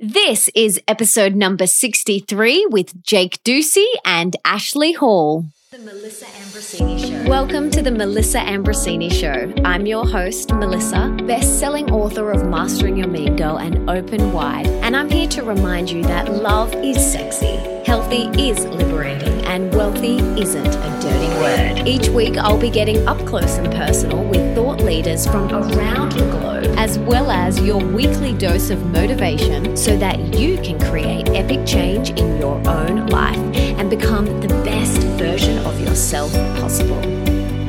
This is episode number 63 with Jake Ducey and Ashley Hall. The Melissa Ambrosini Show. Welcome to the Melissa Ambrosini Show. I'm your host, Melissa, best-selling author of Mastering Your Mean Girl and Open Wide, and I'm here to remind you that love is sexy, healthy is liberating, and wealthy isn't a dirty word. Each week, I'll be getting up close and personal with thought leaders from around the globe, as well as your weekly dose of motivation so that you can create epic change in your own life and become the best version of yourself possible.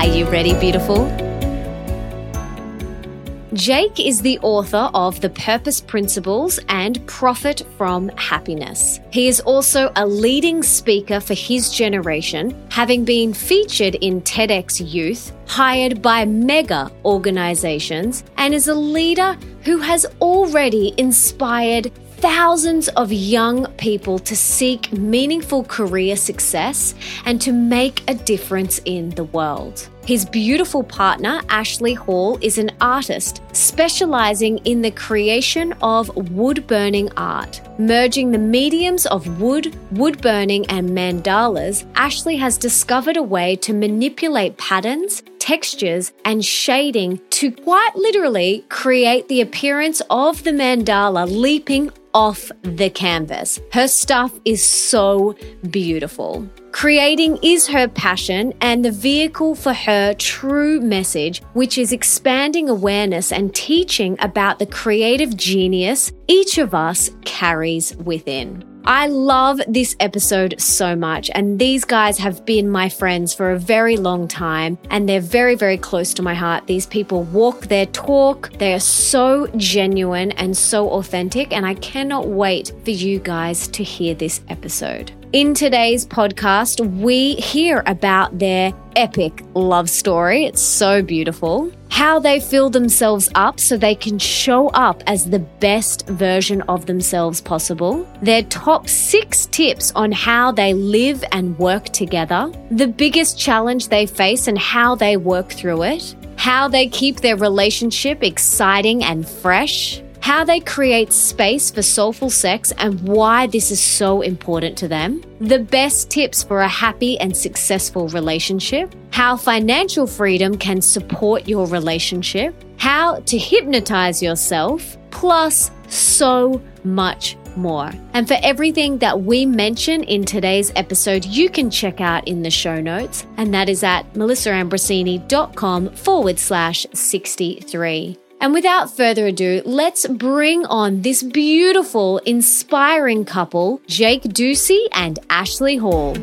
Are you ready, beautiful? Jake is the author of The Purpose Principles and Profit from Happiness. He is also a leading speaker for his generation, having been featured in TEDx Youth, hired by mega organizations, and is a leader who has already inspired thousands of young people to seek meaningful career success and to make a difference in the world. His beautiful partner, Ashley Hall, is an artist specializing in the creation of wood burning art. Merging the mediums of wood, wood burning, and mandalas, Ashley has discovered a way to manipulate patterns, textures, and shading to quite literally create the appearance of the mandala leaping off the canvas. Her stuff is so beautiful. Creating is her passion and the vehicle for her true message, which is expanding awareness and teaching about the creative genius each of us carries within. I love this episode so much, and these guys have been my friends for a very long time, and they're very, very close to my heart. These people walk their talk, they are so genuine and so authentic, and I cannot wait for you guys to hear this episode. In today's podcast, we hear about their epic love story. It's so beautiful. How they fill themselves up so they can show up as the best version of themselves possible. Their top six tips on how they live and work together. The biggest challenge they face and how they work through it. How they keep their relationship exciting and fresh how they create space for soulful sex and why this is so important to them, the best tips for a happy and successful relationship, how financial freedom can support your relationship, how to hypnotize yourself, plus so much more. And for everything that we mention in today's episode, you can check out in the show notes, and that is at melissaambrosini.com forward slash 63. And without further ado, let's bring on this beautiful, inspiring couple, Jake Ducey and Ashley Hall.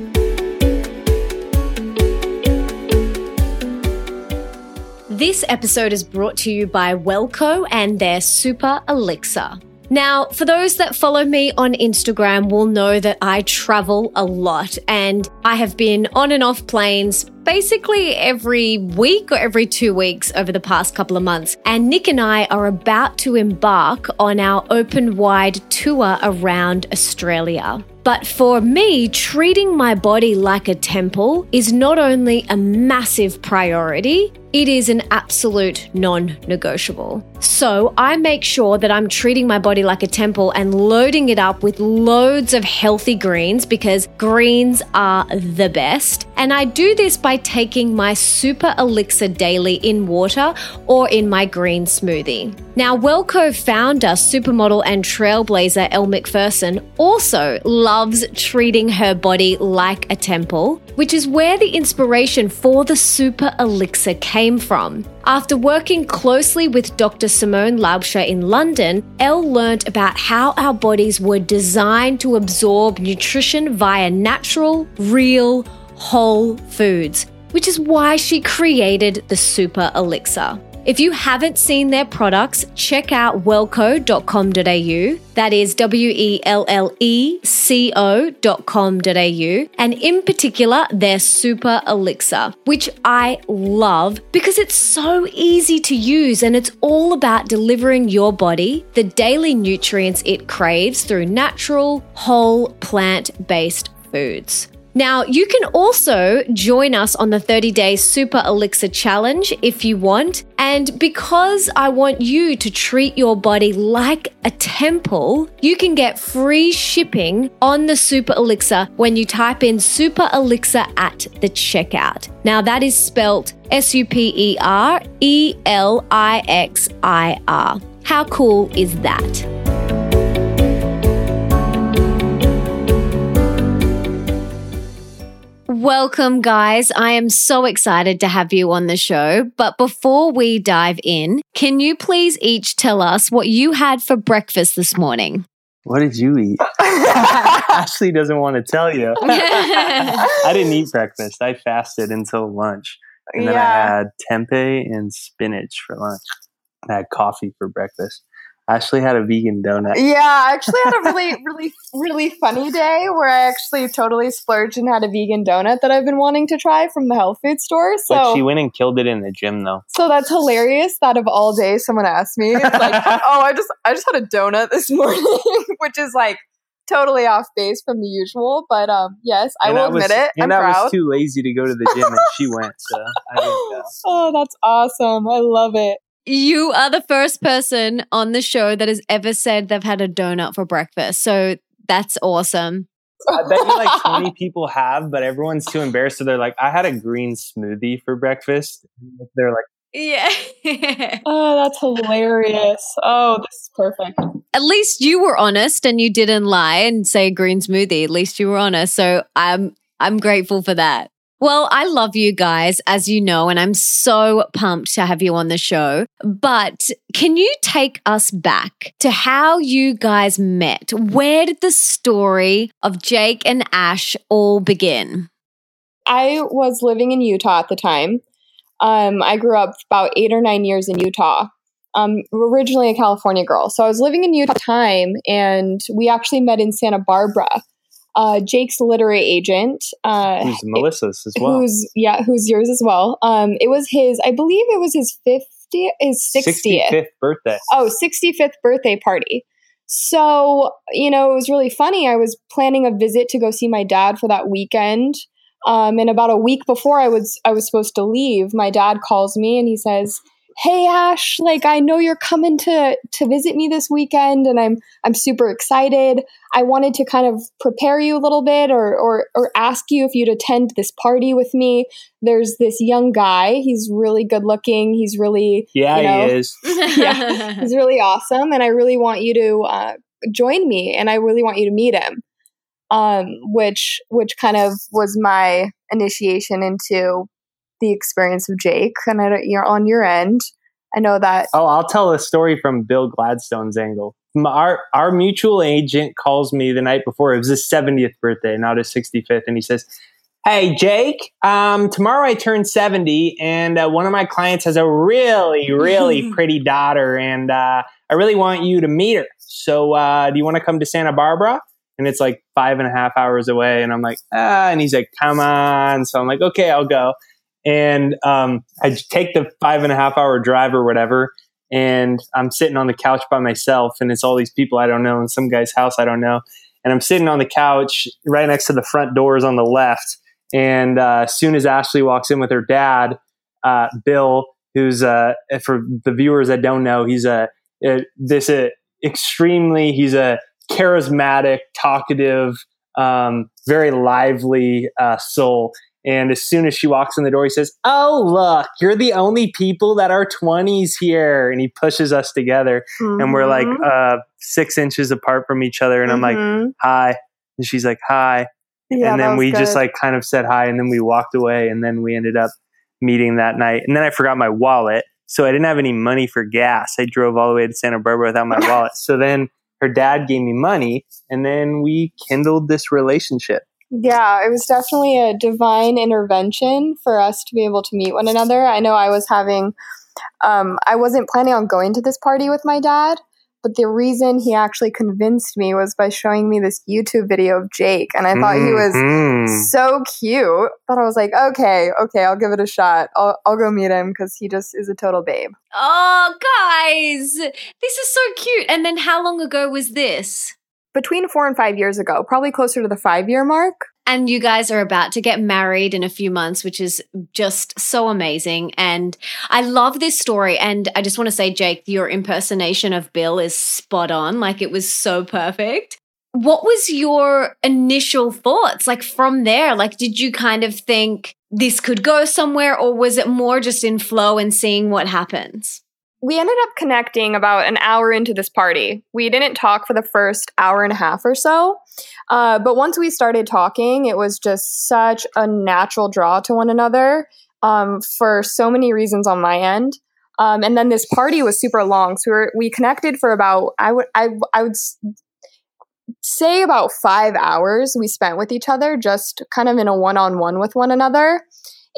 This episode is brought to you by WelleCo and their Super Elixir. Now, for those that follow me on Instagram will know that I travel a lot and I have been on and off planes basically every week or every two weeks over the past couple of months. And Nick and I are about to embark on our open wide tour around Australia. But for me, treating my body like a temple is not only a massive priority, it is an absolute non negotiable. So I make sure that I'm treating my body like a temple and loading it up with loads of healthy greens because greens are the best. And I do this by taking my super elixir daily in water or in my green smoothie. Now, WelleCo founder, supermodel, and trailblazer Elle Macpherson also loves treating her body like a temple, which is where the inspiration for the super elixir came from. After working closely with Dr. Simone Laubscher in London, Elle learned about how our bodies were designed to absorb nutrition via natural, real, whole foods, which is why she created the Super Elixir. If you haven't seen their products, check out welleco.com.au. That is W E L L E C O.com.au. And in particular, their Super Elixir, which I love because it's so easy to use and it's all about delivering your body the daily nutrients it craves through natural, whole, plant based foods. Now, you can also join us on the 30 day Super Elixir Challenge if you want. And because I want you to treat your body like a temple, you can get free shipping on the Super Elixir when you type in Super Elixir at the checkout. Now, that is spelt S U P E R E L I X I R. How cool is that? Welcome, guys. I am so excited to have you on the show. But before we dive in, can you please each tell us what you had for breakfast this morning? What did you eat? Ashley doesn't want to tell you. I didn't eat breakfast. I fasted until lunch. And then Yeah. I had tempeh and spinach for lunch. I had coffee for breakfast. Ashley had a vegan donut. Yeah, I actually had a really, really, really funny day where I actually totally splurged and had a vegan donut that I've been wanting to try from the health food store. But she went and killed it in the gym though. so that's hilarious. That of all days, someone asked me, like, "Oh, I just, I just had a donut this morning," which is like totally off base from the usual. But um, yes, I And will was, admit it. And I'm I proud. was too lazy to go to the gym and she went, so I didn't go. oh, that's awesome! I love it. You are the first person on the show that has ever said they've had a donut for breakfast. So that's awesome. I bet you like 20 people have, but everyone's too embarrassed. So they're like, I had a green smoothie for breakfast. They're like, Yeah. Oh, that's hilarious. Oh, this is perfect. At least you were honest and you didn't lie and say green smoothie. At least you were honest. So I'm I'm grateful for that. Well, I love you guys, as you know, and I'm so pumped to have you on the show. But can you take us back to how you guys met? Where did the story of Jake and Ash all begin? I was living in Utah at the time. Um, I grew up about eight or nine years in Utah. Um, originally a California girl, so I was living in Utah time, and we actually met in Santa Barbara. Uh, Jake's literary agent, uh, who's Melissa's as well. who's yeah, who's yours as well. Um, it was his, I believe it was his his sixtieth. 65th birthday. Oh, 65th birthday party. So, you know, it was really funny. I was planning a visit to go see my dad for that weekend. Um, and about a week before I was I was supposed to leave, my dad calls me and he says, "Hey Ash, like I know you're coming to to visit me this weekend and I'm I'm super excited. I wanted to kind of prepare you a little bit or or or ask you if you'd attend this party with me. There's this young guy. He's really good looking. He's really Yeah, you know, he is. Yeah. He's really awesome, and I really want you to uh, join me, and I really want you to meet him. Um, which which kind of was my initiation into the experience of Jake, and I, don't- you're on your end. I know that. Oh, I'll tell a story from Bill Gladstone's angle. Our our mutual agent calls me the night before. It was his 70th birthday, not his 65th, and he says, "Hey, Jake, um, tomorrow I turn 70, and uh, one of my clients has a really, really pretty daughter, and uh, I really want you to meet her. So, uh, do you want to come to Santa Barbara?" And it's like five and a half hours away, and I'm like, "Ah," and he's like, "Come on." So I'm like, "Okay, I'll go." And um, I take the five and a half hour drive or whatever, and I'm sitting on the couch by myself, and it's all these people I don't know, in some guy's house I don't know, and I'm sitting on the couch right next to the front doors on the left, and uh, as soon as Ashley walks in with her dad, uh, Bill, who's uh, for the viewers that don't know, he's a, uh this uh, extremely he's a charismatic, talkative, um, very lively uh, soul. And as soon as she walks in the door, he says, Oh, look, you're the only people that are 20s here. And he pushes us together. And we're like Mhm. uh, six inches apart from each other. And I'm like, Mhm. Hi. And she's like, Hi. Yeah, and then we just like kind of said hi. And then we walked away. And then we ended up meeting that night. And then I forgot my wallet. So I didn't have any money for gas. I drove all the way to Santa Barbara without my wallet. So then her dad gave me money. And then we kindled this relationship. Yeah, it was definitely a divine intervention for us to be able to meet one another. I know I was having, um, I wasn't planning on going to this party with my dad, but the reason he actually convinced me was by showing me this YouTube video of Jake, and I thought he was Mhm. so cute that I was like, okay, okay, I'll give it a shot. I'll, I'll go meet him because he just is a total babe. Oh, guys, this is so cute. And then how long ago was this? Between four and five years ago, probably closer to the five year mark. and you guys are about to get married in a few months, which is just so amazing. And I love this story. And I just want to say, Jake, your impersonation of Bill is spot on. Like it was so perfect. What was your initial thoughts? Like from there, like did you kind of think this could go somewhere, or was it more just in flow and seeing what happens? We ended up connecting about an hour into this party. We didn't talk for the first hour and a half or so. Uh, but once we started talking, it was just such a natural draw to one another um, for so many reasons on my end. Um, and then this party was super long. So we, were, we connected for about, I would, I, I would say about five hours we spent with each other, just kind of in a one on one with one another.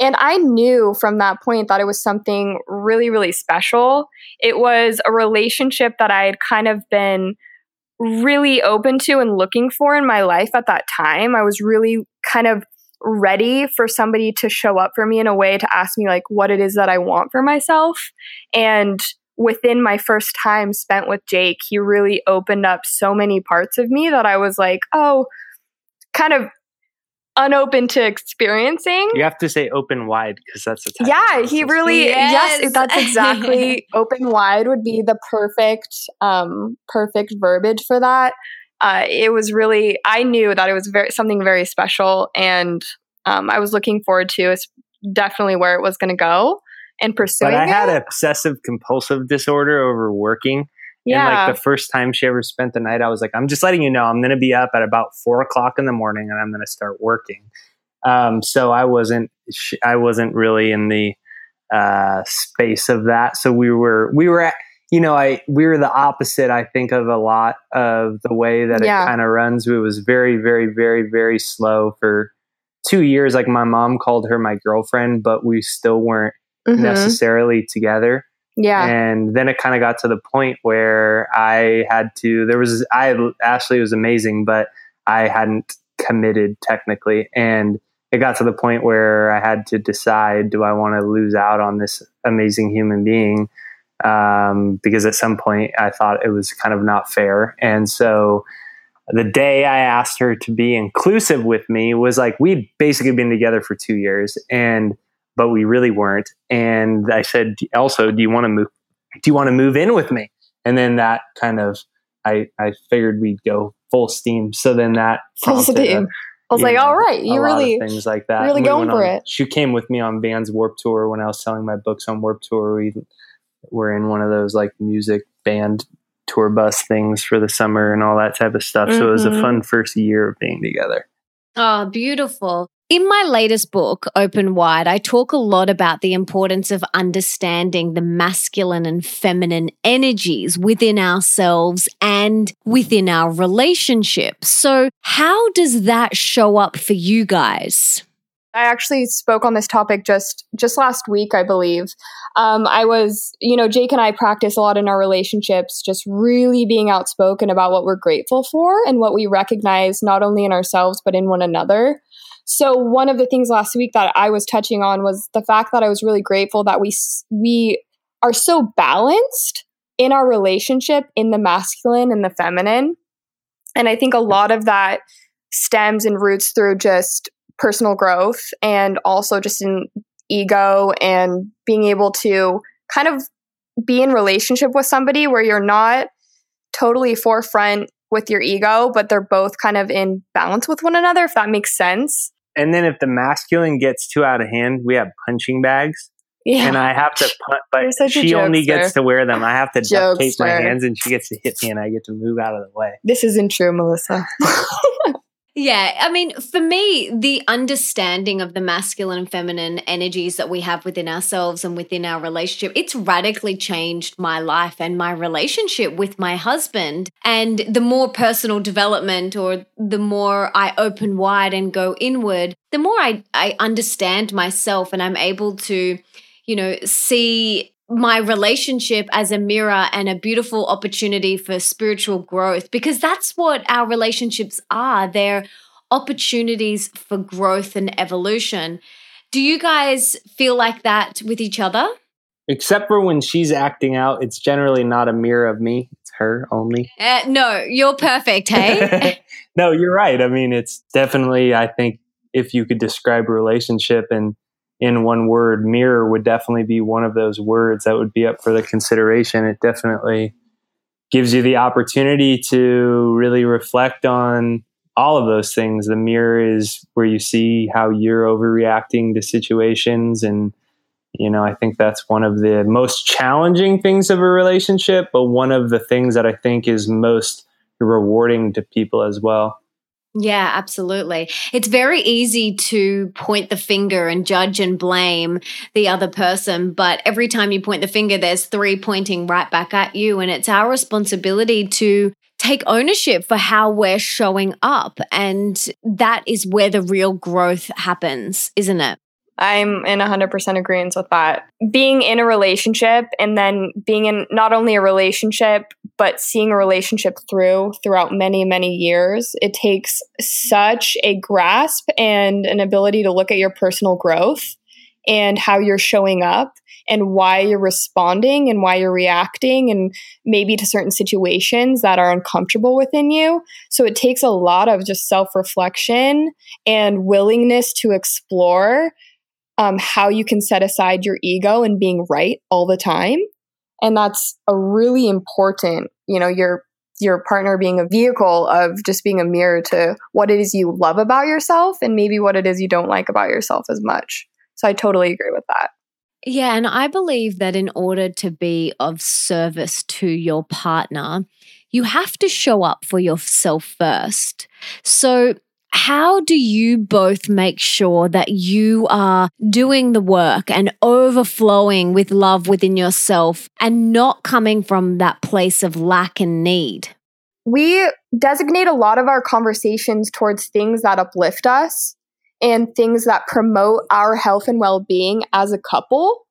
And I knew from that point that it was something really, really special. It was a relationship that I had kind of been really open to and looking for in my life at that time. I was really kind of ready for somebody to show up for me in a way to ask me like what it is that I want for myself. And within my first time spent with Jake, he really opened up so many parts of me that I was like, oh, kind of unopen to experiencing. You have to say open wide because that's the yeah. He really yes. yes that's exactly open wide would be the perfect um perfect verbiage for that. Uh, it was really I knew that it was very something very special, and um, I was looking forward to. It's definitely where it was going to go and pursuing. But I it. had obsessive compulsive disorder over working. Yeah. And like the first time she ever spent the night, I was like, I'm just letting you know, I'm going to be up at about four o'clock in the morning and I'm going to start working. Um, so I wasn't, I wasn't really in the uh, space of that. So we were, we were at, you know, I we were the opposite. I think of a lot of the way that yeah. it kind of runs. It was very, very, very, very slow for two years. Like my mom called her my girlfriend, but we still weren't mm-hmm. necessarily together. Yeah. And then it kind of got to the point where I had to, there was, I, Ashley was amazing, but I hadn't committed technically. And it got to the point where I had to decide do I want to lose out on this amazing human being? Um, because at some point I thought it was kind of not fair. And so the day I asked her to be inclusive with me was like, we'd basically been together for two years. And but we really weren't. And I said, also, do you want to move? Do you want to move in with me? And then that kind of, I, I figured we'd go full steam. So then that full steam. A, I was like, know, all right, you really things like that. Really going for on, it. She came with me on Vans Warp Tour when I was selling my books on Warp Tour. We were in one of those like music band tour bus things for the summer and all that type of stuff. Mm-hmm. So it was a mm-hmm. fun first year of being together. Oh, beautiful. In my latest book, Open Wide, I talk a lot about the importance of understanding the masculine and feminine energies within ourselves and within our relationships. So, how does that show up for you guys? I actually spoke on this topic just just last week, I believe. Um, I was, you know, Jake and I practice a lot in our relationships, just really being outspoken about what we're grateful for and what we recognize not only in ourselves but in one another. So one of the things last week that I was touching on was the fact that I was really grateful that we we are so balanced in our relationship in the masculine and the feminine. And I think a lot of that stems and roots through just personal growth and also just in ego and being able to kind of be in relationship with somebody where you're not totally forefront with your ego, but they're both kind of in balance with one another, if that makes sense. And then if the masculine gets too out of hand, we have punching bags. Yeah. And I have to punt, but she only gets to wear them. I have to duct tape my hands and she gets to hit me and I get to move out of the way. This isn't true, Melissa. Yeah, I mean, for me, the understanding of the masculine and feminine energies that we have within ourselves and within our relationship, it's radically changed my life and my relationship with my husband. And the more personal development or the more I open wide and go inward, the more I, I understand myself and I'm able to, you know, see my relationship as a mirror and a beautiful opportunity for spiritual growth because that's what our relationships are. They're opportunities for growth and evolution. Do you guys feel like that with each other? Except for when she's acting out, it's generally not a mirror of me. It's her only. Uh, no, you're perfect, hey? no, you're right. I mean, it's definitely, I think, if you could describe a relationship and in one word, mirror would definitely be one of those words that would be up for the consideration. It definitely gives you the opportunity to really reflect on all of those things. The mirror is where you see how you're overreacting to situations. And, you know, I think that's one of the most challenging things of a relationship, but one of the things that I think is most rewarding to people as well. Yeah, absolutely. It's very easy to point the finger and judge and blame the other person, but every time you point the finger, there's three pointing right back at you. And it's our responsibility to take ownership for how we're showing up. And that is where the real growth happens, isn't it? I'm in 100% agreement with that. Being in a relationship and then being in not only a relationship, but seeing a relationship through throughout many, many years, it takes such a grasp and an ability to look at your personal growth and how you're showing up and why you're responding and why you're reacting and maybe to certain situations that are uncomfortable within you. So it takes a lot of just self reflection and willingness to explore um, how you can set aside your ego and being right all the time. And that's a really important, you know, your your partner being a vehicle of just being a mirror to what it is you love about yourself and maybe what it is you don't like about yourself as much. So I totally agree with that. Yeah, and I believe that in order to be of service to your partner, you have to show up for yourself first. So how do you both make sure that you are doing the work and overflowing with love within yourself and not coming from that place of lack and need? We designate a lot of our conversations towards things that uplift us and things that promote our health and well being as a couple.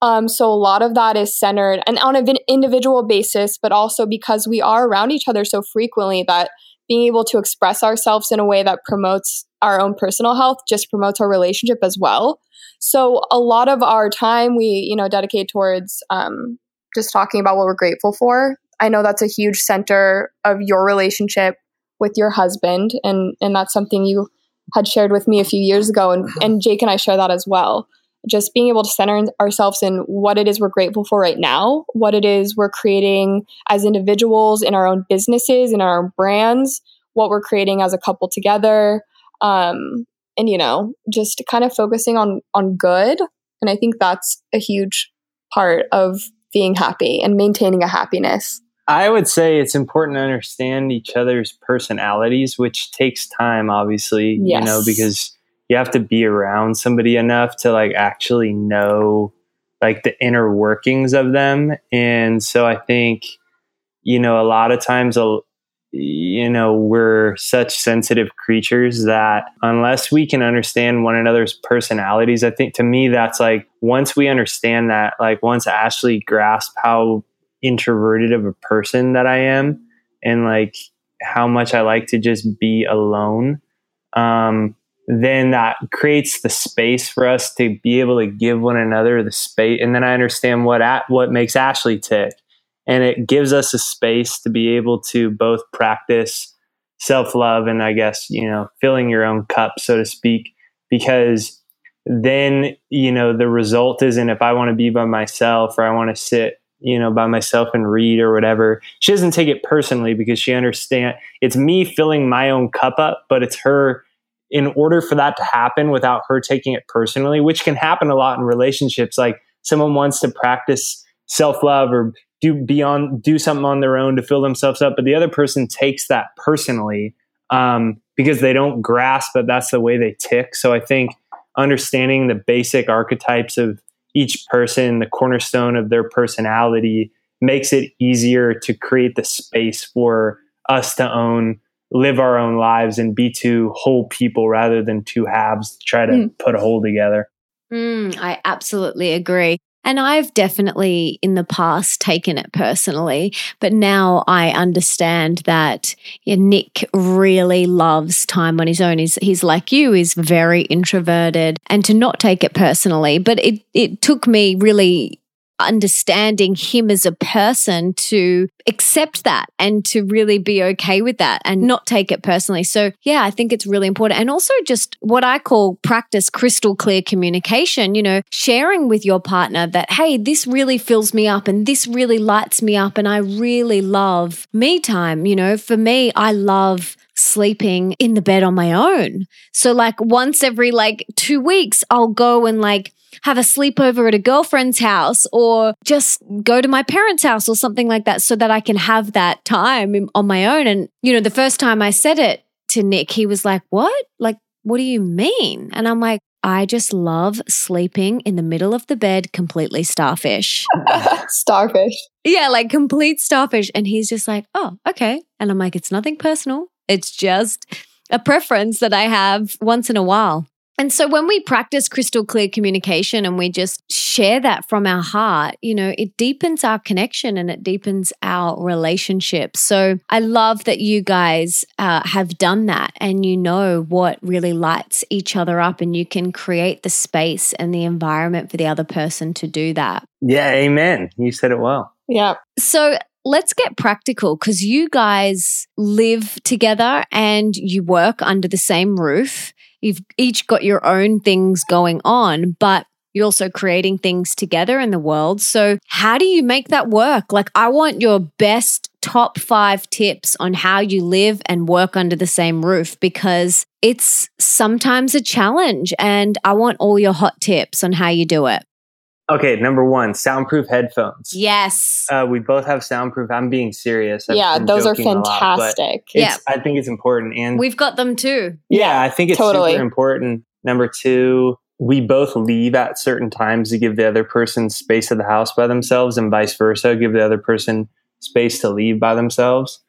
Um, so a lot of that is centered and on an individual basis, but also because we are around each other so frequently that being able to express ourselves in a way that promotes our own personal health just promotes our relationship as well. So a lot of our time we, you know, dedicate towards um, just talking about what we're grateful for. I know that's a huge center of your relationship with your husband, and and that's something you had shared with me a few years ago, and and Jake and I share that as well just being able to center ourselves in what it is we're grateful for right now, what it is we're creating as individuals in our own businesses, in our own brands, what we're creating as a couple together. Um, and you know, just kind of focusing on on good. And I think that's a huge part of being happy and maintaining a happiness. I would say it's important to understand each other's personalities, which takes time, obviously, yes. you know, because you have to be around somebody enough to like actually know like the inner workings of them. And so i think you know a lot of times you know we're such sensitive creatures that unless we can understand one another's personalities i think to me that's like once we understand that like once ashley grasp how introverted of a person that i am and like how much i like to just be alone um then that creates the space for us to be able to give one another the space. And then I understand what at, what makes Ashley tick, and it gives us a space to be able to both practice self love and I guess you know filling your own cup, so to speak, because then you know the result isn't if I want to be by myself or I want to sit you know by myself and read or whatever she doesn't take it personally because she understands it's me filling my own cup up but it's her in order for that to happen without her taking it personally, which can happen a lot in relationships, like someone wants to practice self love or do beyond do something on their own to fill themselves up, but the other person takes that personally um, because they don't grasp that that's the way they tick. So I think understanding the basic archetypes of each person, the cornerstone of their personality, makes it easier to create the space for us to own live our own lives and be two whole people rather than two halves to try to mm. put a whole together. Mm, I absolutely agree. And I've definitely in the past taken it personally, but now I understand that yeah, Nick really loves time on his own. He's, he's like you, he's very introverted and to not take it personally. But it, it took me really understanding him as a person to accept that and to really be okay with that and not take it personally. So, yeah, I think it's really important. And also just what I call practice crystal clear communication, you know, sharing with your partner that, hey, this really fills me up and this really lights me up. And I really love me time. You know, for me, I love sleeping in the bed on my own. So like once every like 2 weeks I'll go and like have a sleepover at a girlfriend's house or just go to my parents' house or something like that so that I can have that time on my own and you know the first time I said it to Nick he was like, "What? Like what do you mean?" And I'm like, I just love sleeping in the middle of the bed, completely starfish. starfish. Yeah, like complete starfish. And he's just like, oh, okay. And I'm like, it's nothing personal. It's just a preference that I have once in a while. And so when we practice crystal clear communication and we just share that from our heart, you know, it deepens our connection and it deepens our relationship. So I love that you guys uh, have done that and you know what really lights each other up and you can create the space and the environment for the other person to do that. Yeah, amen. You said it well. Yeah. So let's get practical because you guys live together and you work under the same roof. You've each got your own things going on, but you're also creating things together in the world. So, how do you make that work? Like, I want your best top five tips on how you live and work under the same roof because it's sometimes a challenge. And I want all your hot tips on how you do it. Okay, number one, soundproof headphones. Yes. Uh, we both have soundproof. I'm being serious. I've yeah, those are joking a lot, fantastic. Yeah. I think it's important. And We've got them too. yeah, I think it's totally. super important. Number two, we both leave at certain times to give the other person space of the house by themselves and vice versa, give the other person space to leave by themselves.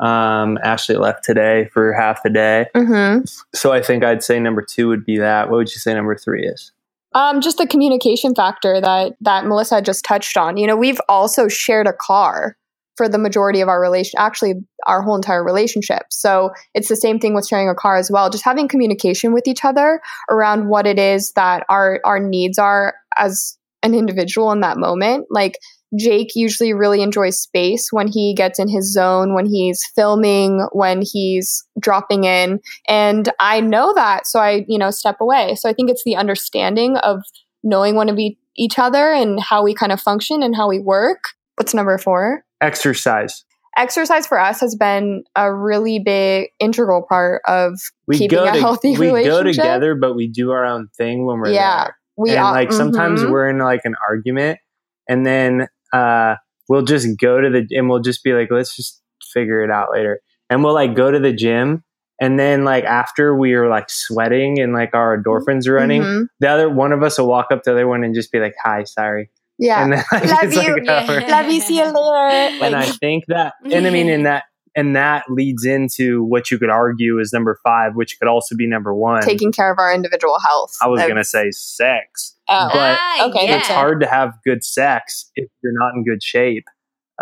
Um, Ashley left today for half the day. hmm So I think I'd say number two would be that. What would you say number three is? Um, just the communication factor that that Melissa just touched on. You know, we've also shared a car for the majority of our relation, actually our whole entire relationship. So it's the same thing with sharing a car as well. Just having communication with each other around what it is that our our needs are as an individual in that moment. Like Jake usually really enjoys space when he gets in his zone, when he's filming, when he's dropping in. And I know that. So I, you know, step away. So I think it's the understanding of knowing one of e- each other and how we kind of function and how we work. What's number four? Exercise. Exercise for us has been a really big integral part of We keeping a to- healthy we relationship. go together, but we do our own thing when we're Yeah, there. We and like sometimes mhm. we're in like an argument and then uh we'll just go to the and we'll just be like let's just figure it out later and we'll like go to the gym and then like after we are like sweating and like our endorphins are running Mhm. the other one of us will walk up to the other one and just be like hi sorry Yeah. and then like, Love it's, like, you. Love you. See you later. and I think that and I mean in that and that leads into what you could argue is number five which could also be number one taking care of our individual health. I was Of- gonna say sex Oh. but Ah, okay, yeah. it's hard to have good sex if you're not in good shape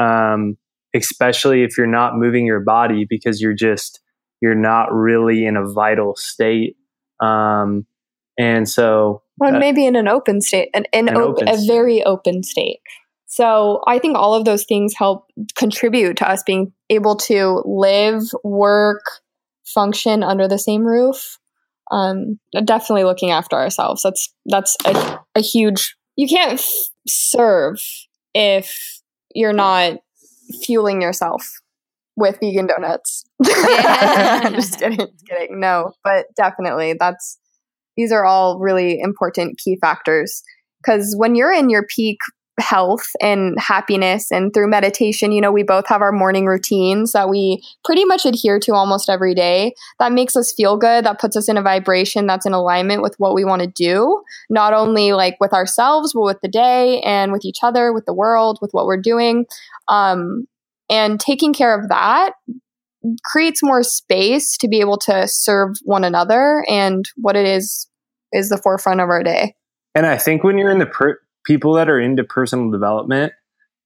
um, especially if you're not moving your body because you're just you're not really in a vital state um, and so Well, Uh, maybe in an open state, an, an, An op- open a state. very open state. So I think all of those things help contribute to us being able to live, work, function under the same roof. Um, definitely looking after ourselves. That's that's a, a huge. You can't f- serve if you're not fueling yourself with vegan donuts. Yeah. just kidding, just kidding. No, but definitely that's these are all really important key factors because when you're in your peak health and happiness and through meditation you know we both have our morning routines that we pretty much adhere to almost every day. That makes us feel good. That puts us in a vibration that's in alignment with what we want to do not only like with ourselves but with the day and with each other with the world with what we're doing. Um, and taking care of that creates more space to be able to serve one another and what it is is the forefront of our day. And i think when you're in the people that are into personal development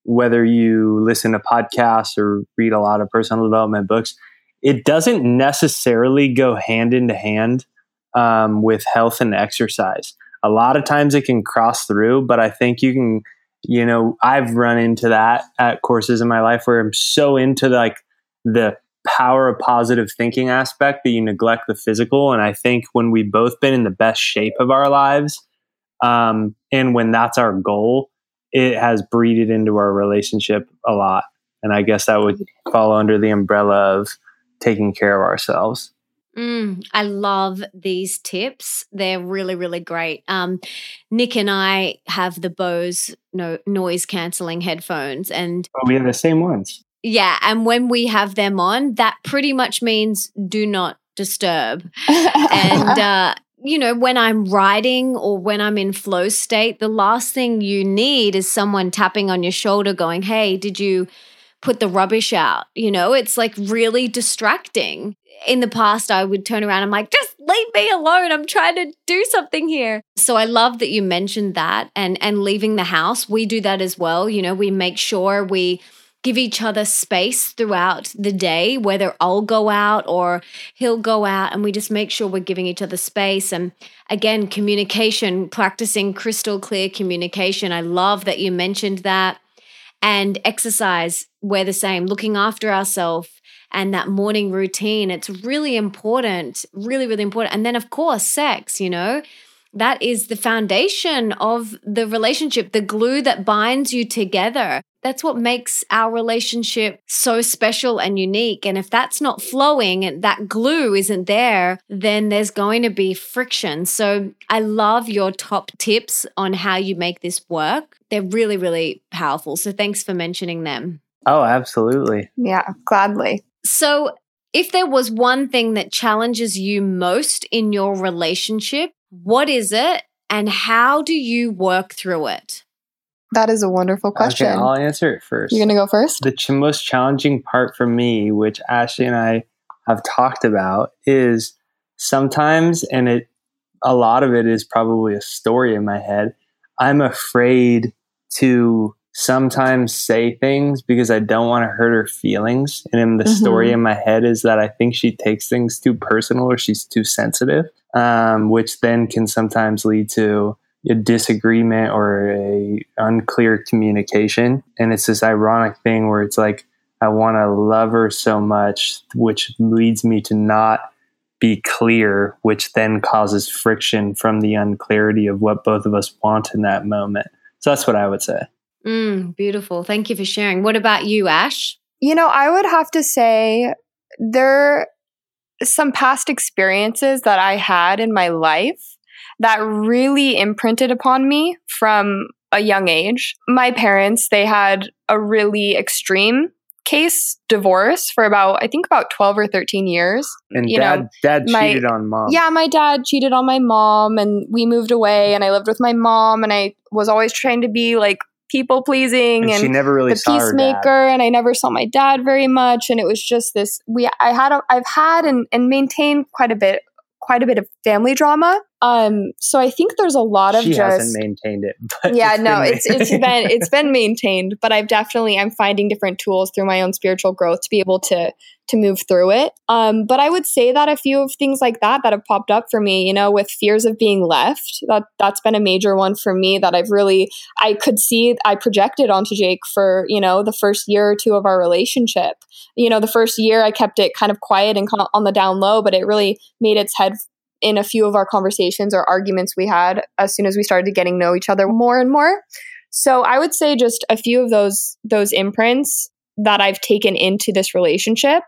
whether you listen to podcasts or read a lot of personal development books it doesn't necessarily go hand into hand um, with health and exercise a lot of times it can cross through but i think you can you know, I've run into that at courses in my life where I'm so into like the power of positive thinking aspect that you neglect the physical. And I think when we've both been in the best shape of our lives, um, and when that's our goal, it has breeded into our relationship a lot. And I guess that would fall under the umbrella of taking care of ourselves. Mm, I love these tips. They're really, really great. Um, Nick and I have the Bose no, noise canceling headphones, and oh, we have the same ones. Yeah, and when we have them on, that pretty much means do not disturb. and uh, you know, when I'm writing or when I'm in flow state, the last thing you need is someone tapping on your shoulder, going, "Hey, did you?" put the rubbish out. You know, it's like really distracting in the past, I would turn around I'm like, just leave me alone. I'm trying to do something here. So I love that you mentioned that and and leaving the house. We do that as well. You know, we make sure we give each other space throughout the day, whether I'll go out or he'll go out, and we just make sure we're giving each other space. And again, communication, practicing crystal clear communication. I love that you mentioned that. And exercise, we're the same, looking after ourselves and that morning routine. It's really important, really, really important. And then, of course, sex, you know, that is the foundation of the relationship, the glue that binds you together. That's what makes our relationship so special and unique. And if that's not flowing and that glue isn't there, then there's going to be friction. So I love your top tips on how you make this work. They're really, really powerful. So thanks for mentioning them. Oh, absolutely. Yeah, gladly. So, if there was one thing that challenges you most in your relationship, what is it and how do you work through it? That is a wonderful question. Okay, I'll answer it first. You're going to go first? The ch- most challenging part for me, which Ashley and I have talked about, is sometimes, and it a lot of it is probably a story in my head. I'm afraid to sometimes say things because I don't want to hurt her feelings. And in the mm-hmm. story in my head is that I think she takes things too personal or she's too sensitive, um, which then can sometimes lead to a disagreement or a unclear communication. And it's this ironic thing where it's like I want to love her so much, which leads me to not be clear, which then causes friction from the unclarity of what both of us want in that moment. So that's what I would say. Mm, beautiful. Thank you for sharing. What about you, Ash? You know, I would have to say there some past experiences that I had in my life that really imprinted upon me from a young age. My parents, they had a really extreme case divorce for about I think about 12 or 13 years. And you dad know, dad my, cheated on mom. Yeah, my dad cheated on my mom and we moved away and I lived with my mom and I was always trying to be like people pleasing and, and, she never really the peacemaker and I never saw my dad very much and it was just this we I had a, I've had and, and maintained quite a bit quite a bit of family drama. Um, so I think there's a lot of she just hasn't maintained it. yeah, it's no, it's it's been it's been maintained, but I've definitely I'm finding different tools through my own spiritual growth to be able to to move through it. Um, but I would say that a few of things like that that have popped up for me, you know, with fears of being left, that that's been a major one for me that I've really I could see I projected onto Jake for, you know, the first year or two of our relationship. You know, the first year I kept it kind of quiet and kind of on the down low, but it really made its head in a few of our conversations or arguments we had as soon as we started getting to know each other more and more. So I would say just a few of those those imprints that I've taken into this relationship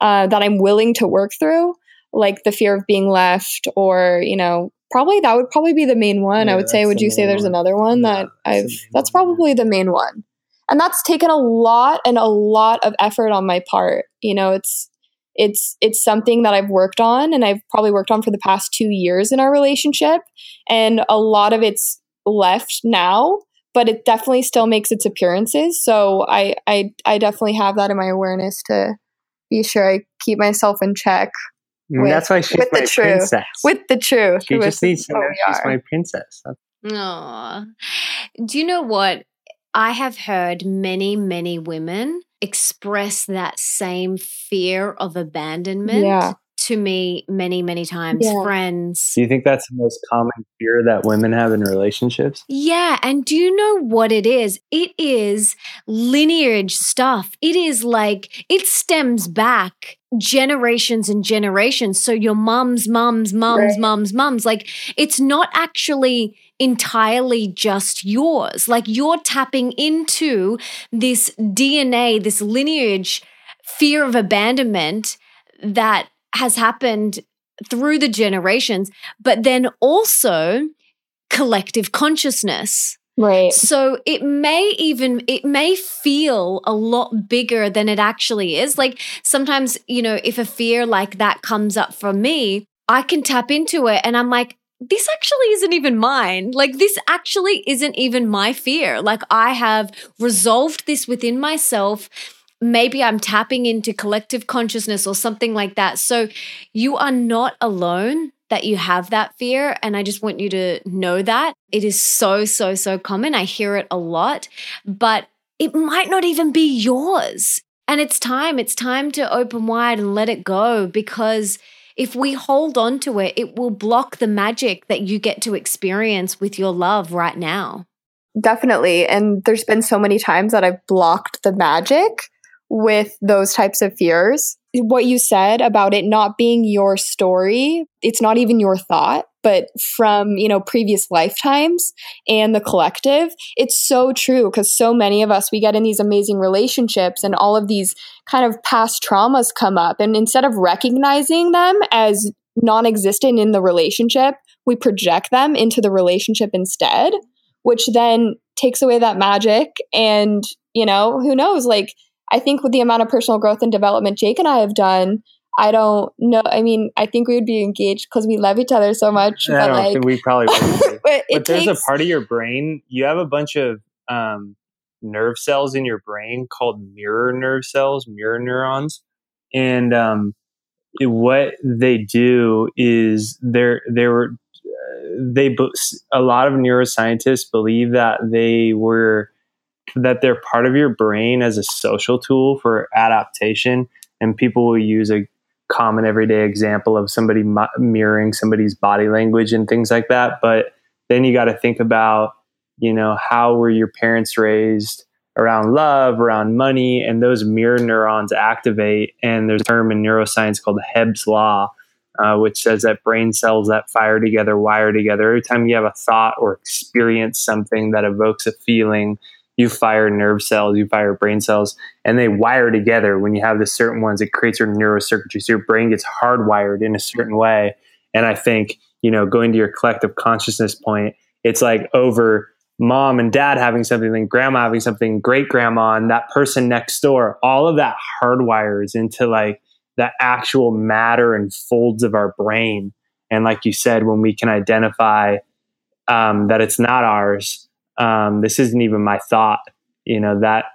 uh, that I'm willing to work through, like the fear of being left, or you know, probably that would probably be the main one. Yeah, I would say. Would you say there's one. another one that I've? That's probably the main one, and that's taken a lot and a lot of effort on my part. You know, it's it's it's something that I've worked on, and I've probably worked on for the past two years in our relationship, and a lot of it's left now but it definitely still makes its appearances. So I, I, I definitely have that in my awareness to be sure I keep myself in check. With, that's why she's with my the truth. princess. With the truth. She just needs to know she's my princess. Aww. Do you know what? I have heard many, many women express that same fear of abandonment yeah. to me many, many times. Yeah. Friends. Do you think that's the most common fear that women have in relationships? Yeah. And do you know what it is? It is lineage stuff. It is like, it stems back generations and generations. So your mums, mums, mums, Right. mums, mums. Like, it's not actually entirely just yours. Like, you're tapping into this DNA, this lineage fear of abandonment that has happened through the generations, but then also collective consciousness. Right. So it may even it may feel a lot bigger than it actually is. Like sometimes, you know, if a fear like that comes up for me, I can tap into it and I'm like this actually isn't even mine. Like this actually isn't even my fear. Like I have resolved this within myself. Maybe I'm tapping into collective consciousness or something like that. So you are not alone that you have that fear. And I just want you to know that it is so, so, so common. I hear it a lot, but it might not even be yours. And it's time, it's time to open wide and let it go because if we hold on to it, it will block the magic that you get to experience with your love right now. Definitely. And there's been so many times that I've blocked the magic with those types of fears. What you said about it not being your story, it's not even your thought, but from, you know, previous lifetimes and the collective, it's so true because so many of us we get in these amazing relationships and all of these kind of past traumas come up and instead of recognizing them as non-existent in the relationship, we project them into the relationship instead which then takes away that magic. And, you know, who knows? Like, I think with the amount of personal growth and development Jake and I have done, I don't know. I mean, I think we would be engaged because we love each other so much. I but don't like, think we probably would. but, but there's takes, a part of your brain you have a bunch of um, nerve cells in your brain called mirror nerve cells mirror neurons and um, what they do is they're they were they a lot of neuroscientists believe that they were that they're part of your brain as a social tool for adaptation and people will use a common everyday example of somebody mi- mirroring somebody's body language and things like that but then you got to think about you know how were your parents raised around love around money and those mirror neurons activate and there's a term in neuroscience called Hebb's law uh, which says that brain cells that fire together wire together. Every time you have a thought or experience something that evokes a feeling you fire nerve cells you fire brain cells and they wire together. When you have the certain ones it creates your neurocircuitry. So your brain gets hardwired in a certain way. And i think you know going to your collective consciousness point it's like over mom and dad having something then grandma having something great grandma and that person next door all of that hardwires into like the actual matter and folds of our brain. And like you said when we can identify um, that it's not ours um, this isn't even my thought you know that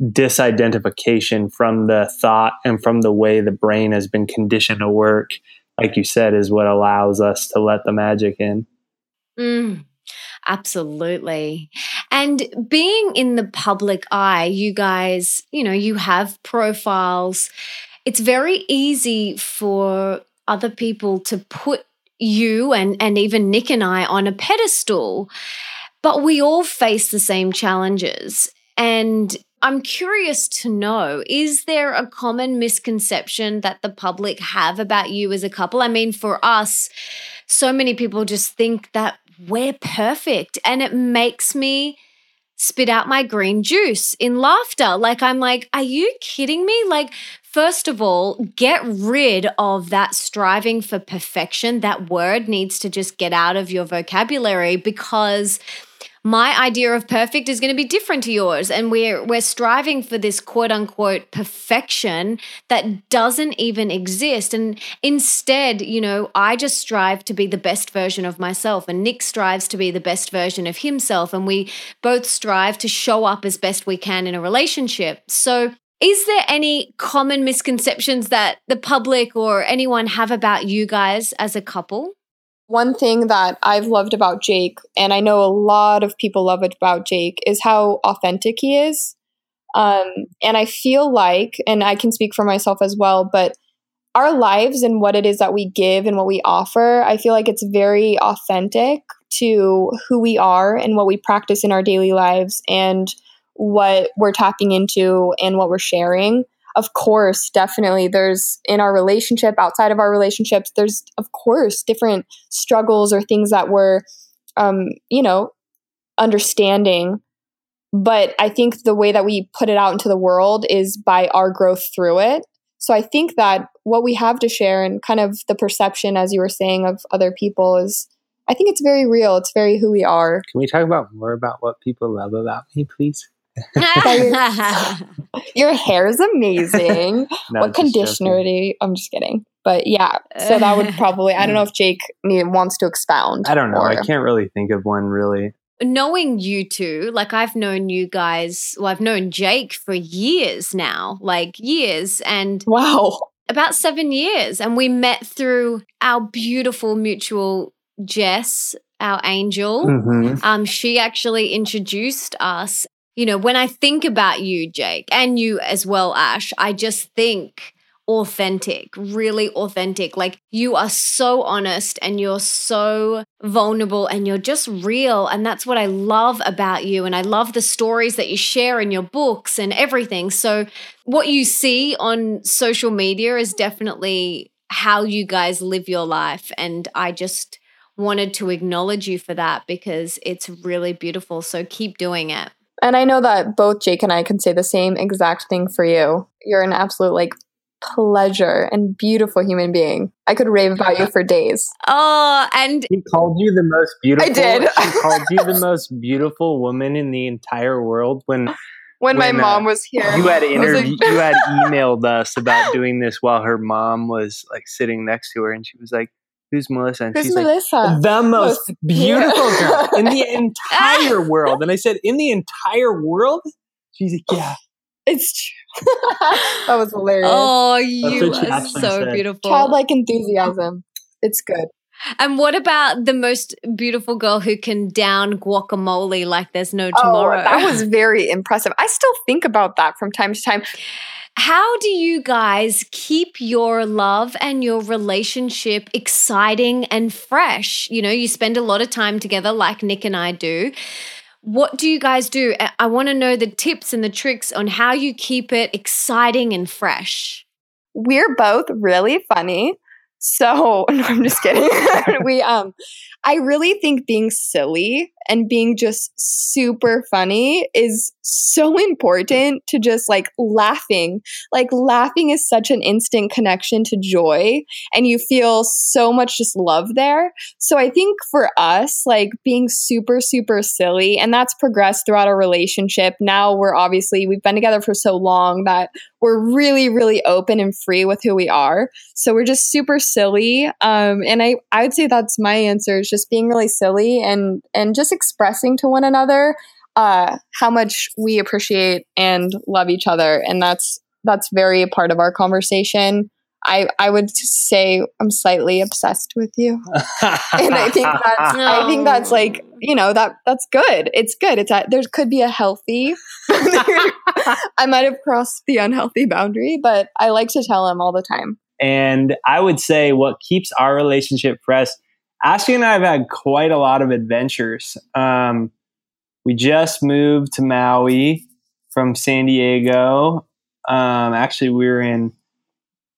disidentification from the thought and from the way the brain has been conditioned to work like you said is what allows us to let the magic in Mm, absolutely. And being in the public eye, you guys, you know, you have profiles. It's very easy for other people to put you and, and even Nick and I on a pedestal, but we all face the same challenges. And I'm curious to know is there a common misconception that the public have about you as a couple? I mean, for us, so many people just think that we're perfect and it makes me spit out my green juice in laughter. Like, I'm like, are you kidding me? Like, first of all, get rid of that striving for perfection. That word needs to just get out of your vocabulary because my idea of perfect is going to be different to yours. And we're we're striving for this quote unquote perfection that doesn't even exist. And instead you know i just strive to be the best version of myself and nick strives to be the best version of himself and we both strive to show up as best we can in a relationship. So is there any common misconceptions that the public or anyone have about you guys as a couple one thing that I've loved about Jake, and I know a lot of people love it about Jake, is how authentic he is. Um, and I feel like, and I can speak for myself as well, but our lives and what it is that we give and what we offer, I feel like it's very authentic to who we are and what we practice in our daily lives and what we're tapping into and what we're sharing. Of course, definitely, there's in our relationship, outside of our relationships, there's, of course, different struggles or things that we're, um, you know, understanding. But I think the way that we put it out into the world is by our growth through it. So I think that what we have to share and kind of the perception, as you were saying, of other people is I think it's very real. It's very who we are. Can we talk about more about what people love about me, please? Your hair is amazing. No, what just conditioner joking. do you? I'm just kidding. But yeah, so that would probably, I don't know if Jake wants to expound. I don't know. I can't really think of one really. Knowing you two, like I've known you guys, well, I've known Jake for years now, like years, and Wow. about seven years. And we met through our beautiful mutual Jess, our angel. Mhm. Um, she actually introduced us. You know, when I think about you, Jake, and you as well, Ash, I just think authentic, really authentic. Like you are so honest and you're so vulnerable and you're just real. And that's what I love about you. And I love the stories that you share in your books and everything. So, what you see on social media is definitely how you guys live your life. And I just wanted to acknowledge you for that because it's really beautiful. So, keep doing it. And I know that both Jake and I can say the same exact thing for you. You're an absolute like pleasure and beautiful human being. I could rave about you for days. Oh, and He called you the most beautiful. I did. She called you the most beautiful woman in the entire world when When, my uh, mom was here, you had I like- you had emailed us about doing this while her mom was like sitting next to her, and she was like, "Who's Melissa?" And Who's she's like, Melissa? "The most Most- beautiful Yeah. girl in the entire world." And I said, "In the entire world?" She's like, "Yeah." it's true. that was hilarious. oh, you are so said. beautiful. Childlike enthusiasm. It's good. And what about the most beautiful girl who can down guacamole like there's no oh, tomorrow? Oh, that was very impressive. I still think about that from time to time. How do you guys keep your love and your relationship exciting and fresh? You know, you spend a lot of time together, like Nick and I do. What do you guys do? I- want to know the tips and the tricks on how you keep it exciting and fresh. We're both really funny. So no, I'm just kidding. we um I really think being silly and being just super funny is so important to just like laughing. Like laughing is such an instant connection to joy and you feel so much just love there. So I think for us, like being super, super silly, and that's progressed throughout our relationship. Now we're obviously, we've been together for so long that we're really, really open and free with who we are. So we're just super silly. Um, and I, I would say that's my answer just being really silly and, and just expressing to one another uh, how much we appreciate and love each other. And that's, that's very a part of our conversation. I, I would say I'm slightly obsessed with you and I think that's I think that's like you know that that's good. It's good. It's a, there could be a healthy. I might have crossed the unhealthy boundary, but I like to tell him all the time. And I would say what keeps our relationship fresh. Ashley and I have had quite a lot of adventures. Um, we just moved to Maui from San Diego. Um, actually, we were in.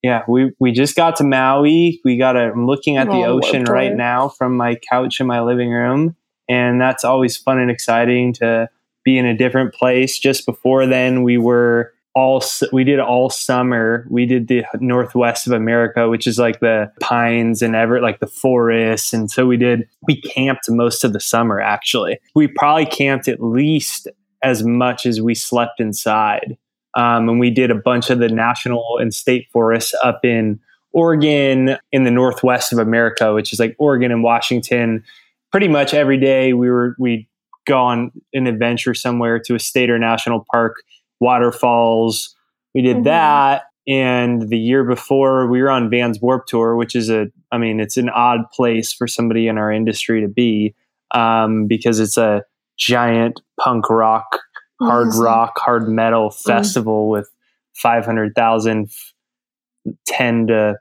Yeah, we we just got to Maui. We got a. I'm looking at the Oh, ocean right now from my couch in my living room, and that's always fun and exciting to be in a different place. Just before then, we were all we did all summer. We did the northwest of America, which is like the pines and ever like the forests, and so we did. We camped most of the summer. Actually, we probably camped at least as much as we slept inside. Um, and we did a bunch of the national and state forests up in Oregon, in the northwest of America, which is like Oregon and Washington. Pretty much every day we were we go on an adventure somewhere to a state or national park, waterfalls. We did Mhm. that. And the year before, we were on Vans Warp Tour, which is a, I mean, it's an odd place for somebody in our industry to be um, because it's a giant punk rock, hard Mhm. rock, hard metal festival with 500,000, 10 to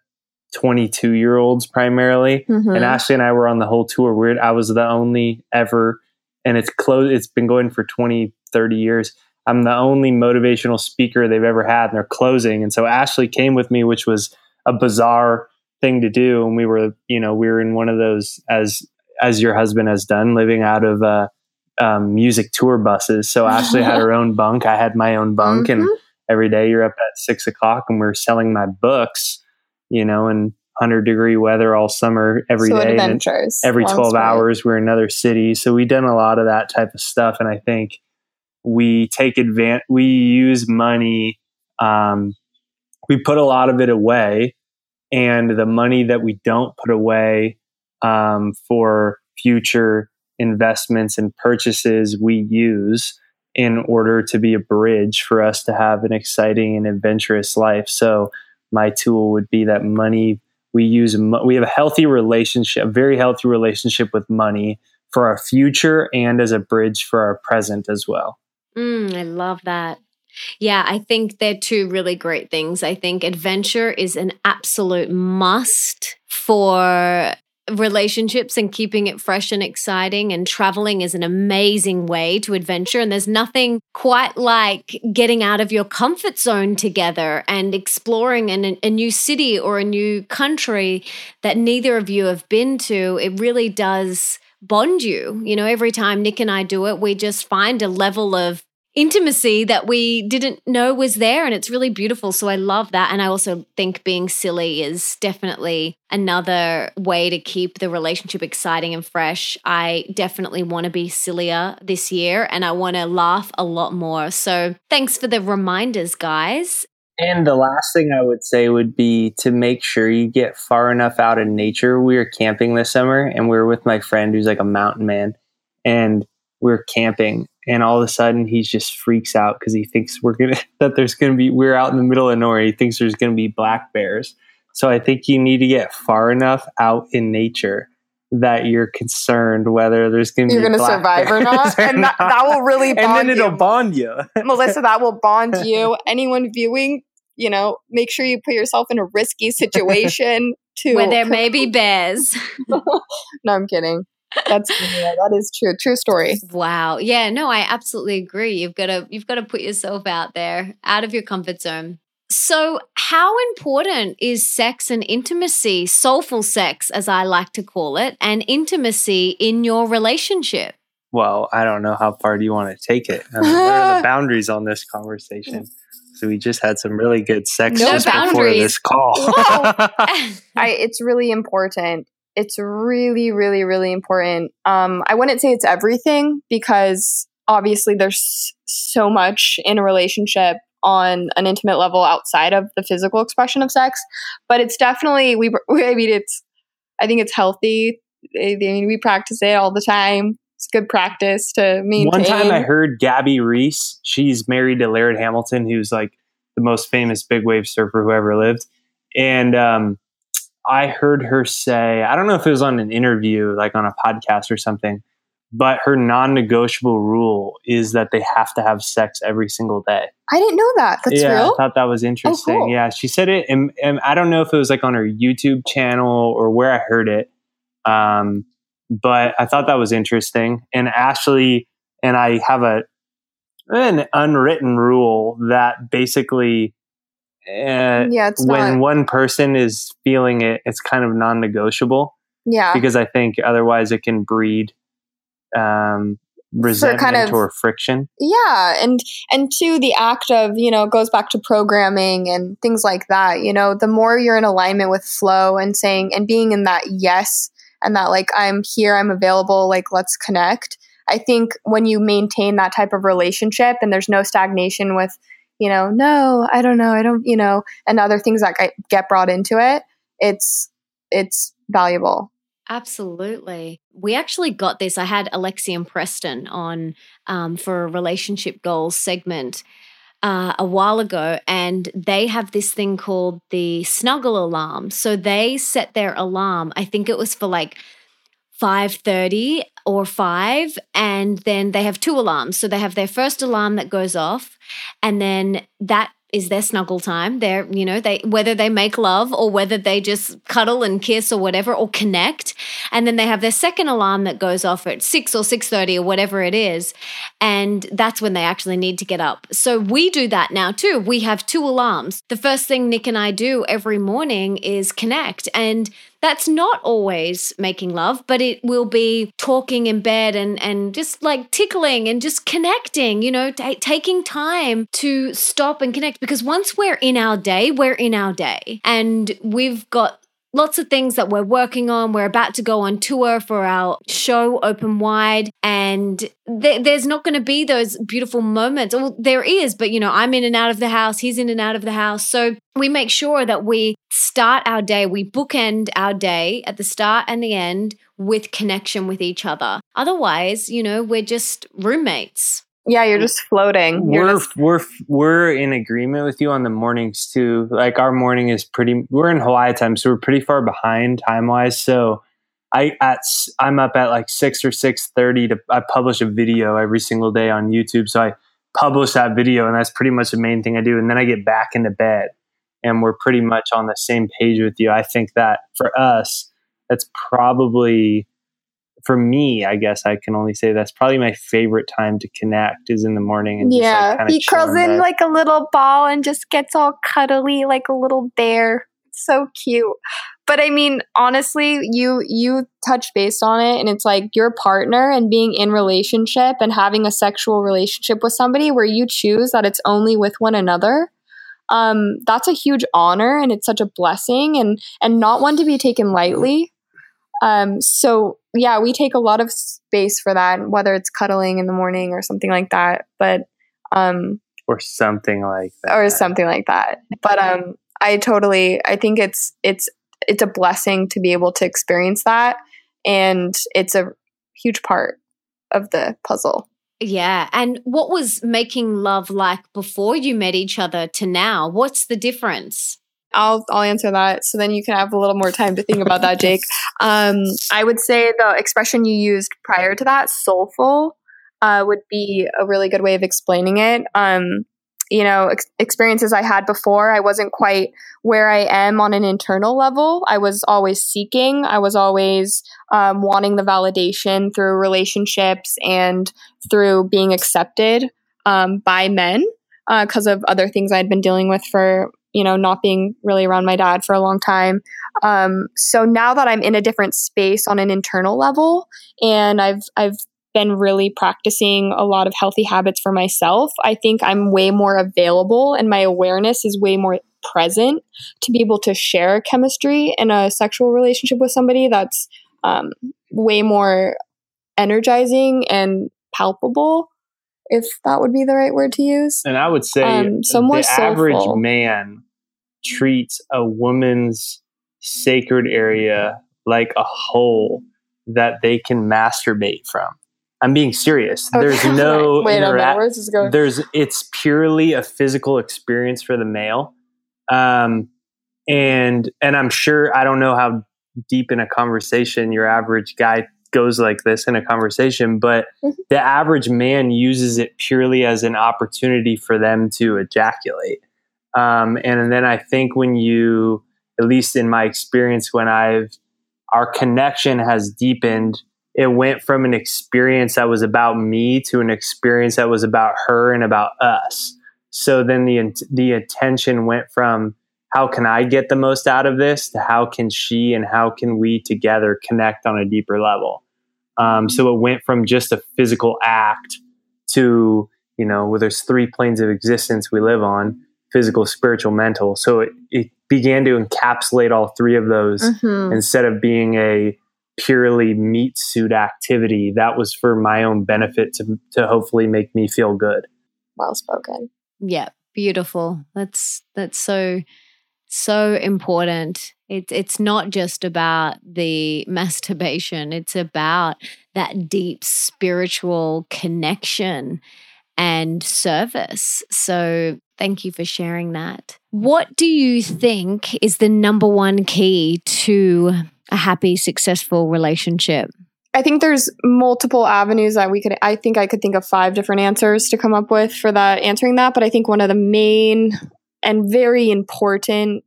22 year olds primarily. Mhm. And Ashley and I were on the whole tour. Weird. I was the only ever, and it's closed. It's been going for 20, 30 years. I'm the only motivational speaker they've ever had, and they're closing. And so Ashley came with me, which was a bizarre thing to do. And we were, you know, we were in one of those as as your husband has done, living out of uh, um, music tour buses. So Ashley had her own bunk. I had my own bunk, and Mhm. every day you're up at six o'clock, and we're selling my books, you know, in hundred degree weather all summer every so day. and adventures. every Long 12 story. hours we're in another city so we done a lot of that type of stuff and i think we take advantage we use money um, we put a lot of it away and the money that we don't put away um, for future investments and purchases we use in order to be a bridge for us to have an exciting and adventurous life. So my tool would be that money we use we have a healthy relationship a very healthy relationship with money for our future and as a bridge for our present as well Mm, I love that. Yeah, I think they're two really great things. I think adventure is an absolute must for relationships and keeping it fresh and exciting. And traveling is an amazing way to adventure. And there's nothing quite like getting out of your comfort zone together and exploring an, a new city or a new country that neither of you have been to. It really does bond you. You know, every time Nick and I do it, we just find a level of intimacy that we didn't know was there and it's really beautiful. So i love that. And i also think being silly is definitely another way to keep the relationship exciting and fresh. I definitely want to be sillier this year and i want to laugh a lot more. So thanks for the reminders guys and the last thing i would say would be to make sure you get far enough out in nature we were camping this summer and we were with my friend who's like a mountain man and we we're camping and all of a sudden he just freaks out because he thinks we're gonna that there's gonna be we're out in the middle of nowhere he thinks there's gonna be black bears so i think you need to get far enough out in nature that you're concerned whether there's gonna be You're going to survive or not. bears And that, not. that will really and then it'll you. bond you Melissa, that will bond you. Anyone viewing, you know, make sure you put yourself in a risky situation to. where there may be bears no, I'm kidding. That's yeah, that is true. True story. wow yeah no i absolutely agree you've got to you've got to put yourself out there out of your comfort zone so how important is sex and intimacy soulful sex as i like to call it and intimacy in your relationship well i don't know how far do you want to take it I mean, what are the boundaries on this conversation so we just had some really good sex No just before this call I it's really important. It's really, really, really important. Um, I wouldn't say it's everything because obviously there's so much in a relationship on an intimate level outside of the physical expression of sex, but it's definitely we. I mean, it's. I think it's healthy. I mean, we practice it all the time. It's good practice to maintain. One time I heard Gabby Reece, she's married to Laird Hamilton, who's like the most famous big wave surfer who ever lived. And um, I heard her say, I don't know if it was on an interview, like on a podcast or something, but her non negotiable rule is that they have to have sex every single day. I didn't know that. That's yeah, real. I thought that was interesting. cool. Yeah, she said it, and, and I don't know if it was like on her YouTube channel or where I heard it, um, but I thought that was interesting. And Ashley and I have a an unwritten rule that basically, uh, yeah, when not. one person is feeling it, it's kind of non-negotiable Yeah, because I think otherwise it can breed um, resentment of- or friction. yeah and and to the act of you know goes back to programming and things like that you know the more you're in alignment with flow and saying and being in that yes and that like i'm here i'm available like let's connect i think when you maintain that type of relationship and there's no stagnation with you know no i don't know i don't you know and other things that get- brought into it it's it's valuable Absolutely. We actually got this. I had Alexi and Preston on um, for a relationship goals segment uh, a while ago, and they have this thing called the snuggle alarm. So they set their alarm. I think it was for like five thirty or five, and then they have two alarms. So they have their first alarm that goes off, and then that is their snuggle time. They're, you know, they whether they make love or whether they just cuddle and kiss or whatever or connect. And then they have their second alarm that goes off at 6 or 6:30 or whatever it is. And that's when they actually need to get up. So we do that now too. We have two alarms. The first thing Nick and I do every morning is connect and that's not always making love, but it will be talking in bed and and just like tickling and just connecting, you know, t- taking time to stop and connect because once we're in our day, we're in our day. And we've got lots of things that we're working on. We're about to go on tour for our show Open Wide, and th- there's not going to be those beautiful moments. Well, there is, but you know, I'm in and out of the house, he's in and out of the house. So we make sure that we start our day, we bookend our day at the start and the end with connection with each other. Otherwise, you know, we're just roommates. Yeah, you're just floating. You're we're just, we're we're in agreement with you on the mornings too. Like our morning is pretty. We're in Hawaii time, so we're pretty far behind time wise. So I at I'm up at like six or six thirty to I publish a video every single day on YouTube. So I publish that video, and that's pretty much the main thing I do. And then I get back into bed, and we're pretty much on the same page with you. I think that for us, that's probably for me, I guess I can only say that's probably my favorite time to connect is in the morning. And just, yeah, like, he curls in like a little ball and just gets all cuddly like a little bear. So cute. But I mean, honestly, you you touch based on it and it's like your partner and being in relationship and having a sexual relationship with somebody where you choose that it's only with one another. Um, that's a huge honor and it's such a blessing and and not one to be taken lightly. Um, so yeah, we take a lot of space for that, whether it's cuddling in the morning or something like that. But um, or something like that. or something like that. But um, I totally, I think it's it's it's a blessing to be able to experience that, and it's a huge part of the puzzle. Yeah. And what was making love like before you met each other to now? What's the difference? I'll I'll answer that. So then you can have a little more time to think about that, Jake. Um, I would say the expression you used prior to that, soulful, uh, would be a really good way of explaining it. Um, you know, ex- experiences I had before, I wasn't quite where I am on an internal level. I was always seeking. I was always um, wanting the validation through relationships and through being accepted um, by men because of other things I'd been dealing with for you know not being really around my dad for a long time. Um, so now that I'm in a different space on an internal level, and I've I've been really practicing a lot of healthy habits for myself, I think I'm way more available, and my awareness is way more present to be able to share chemistry in a sexual relationship with somebody that's um, way more energizing and palpable if that would be the right word to use. And I would say Um, so more the average man treats a woman's sacred area like a hole that they can masturbate from. I'm being serious. There's no Wait a minute, interac- where's this going? there's it's purely a physical experience for the male um and and i'm sure i don't know how deep in a conversation your average guy goes like this in a conversation but Mhm. the average man uses it purely as an opportunity for them to ejaculate um and then i think when you at least in my experience when i've our connection has deepened it went from an experience that was about me to an experience that was about her and about us. So then the the attention went from how can I get the most out of this to how can she and how can we together connect on a deeper level. Um, so it went from just a physical act to you know where there's three planes of existence we live on physical spiritual mental so it, it began to encapsulate all three of those Mhm. instead of being a purely meat suit activity that was for my own benefit to to hopefully make me feel good Well spoken. Yeah, beautiful. That's that's so so important. It's it's not just about the masturbation. It's about that deep spiritual connection and service. So thank you for sharing that. What do you think is the number one key to a happy, successful relationship? I think there's multiple avenues that we could I think I could think of five different answers to come up with for that answering that, but I think one of the main and very important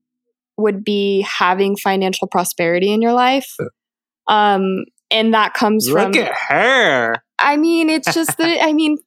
would be having financial prosperity in your life. Um, and that comes Look from at her. I mean, it's just that, I mean,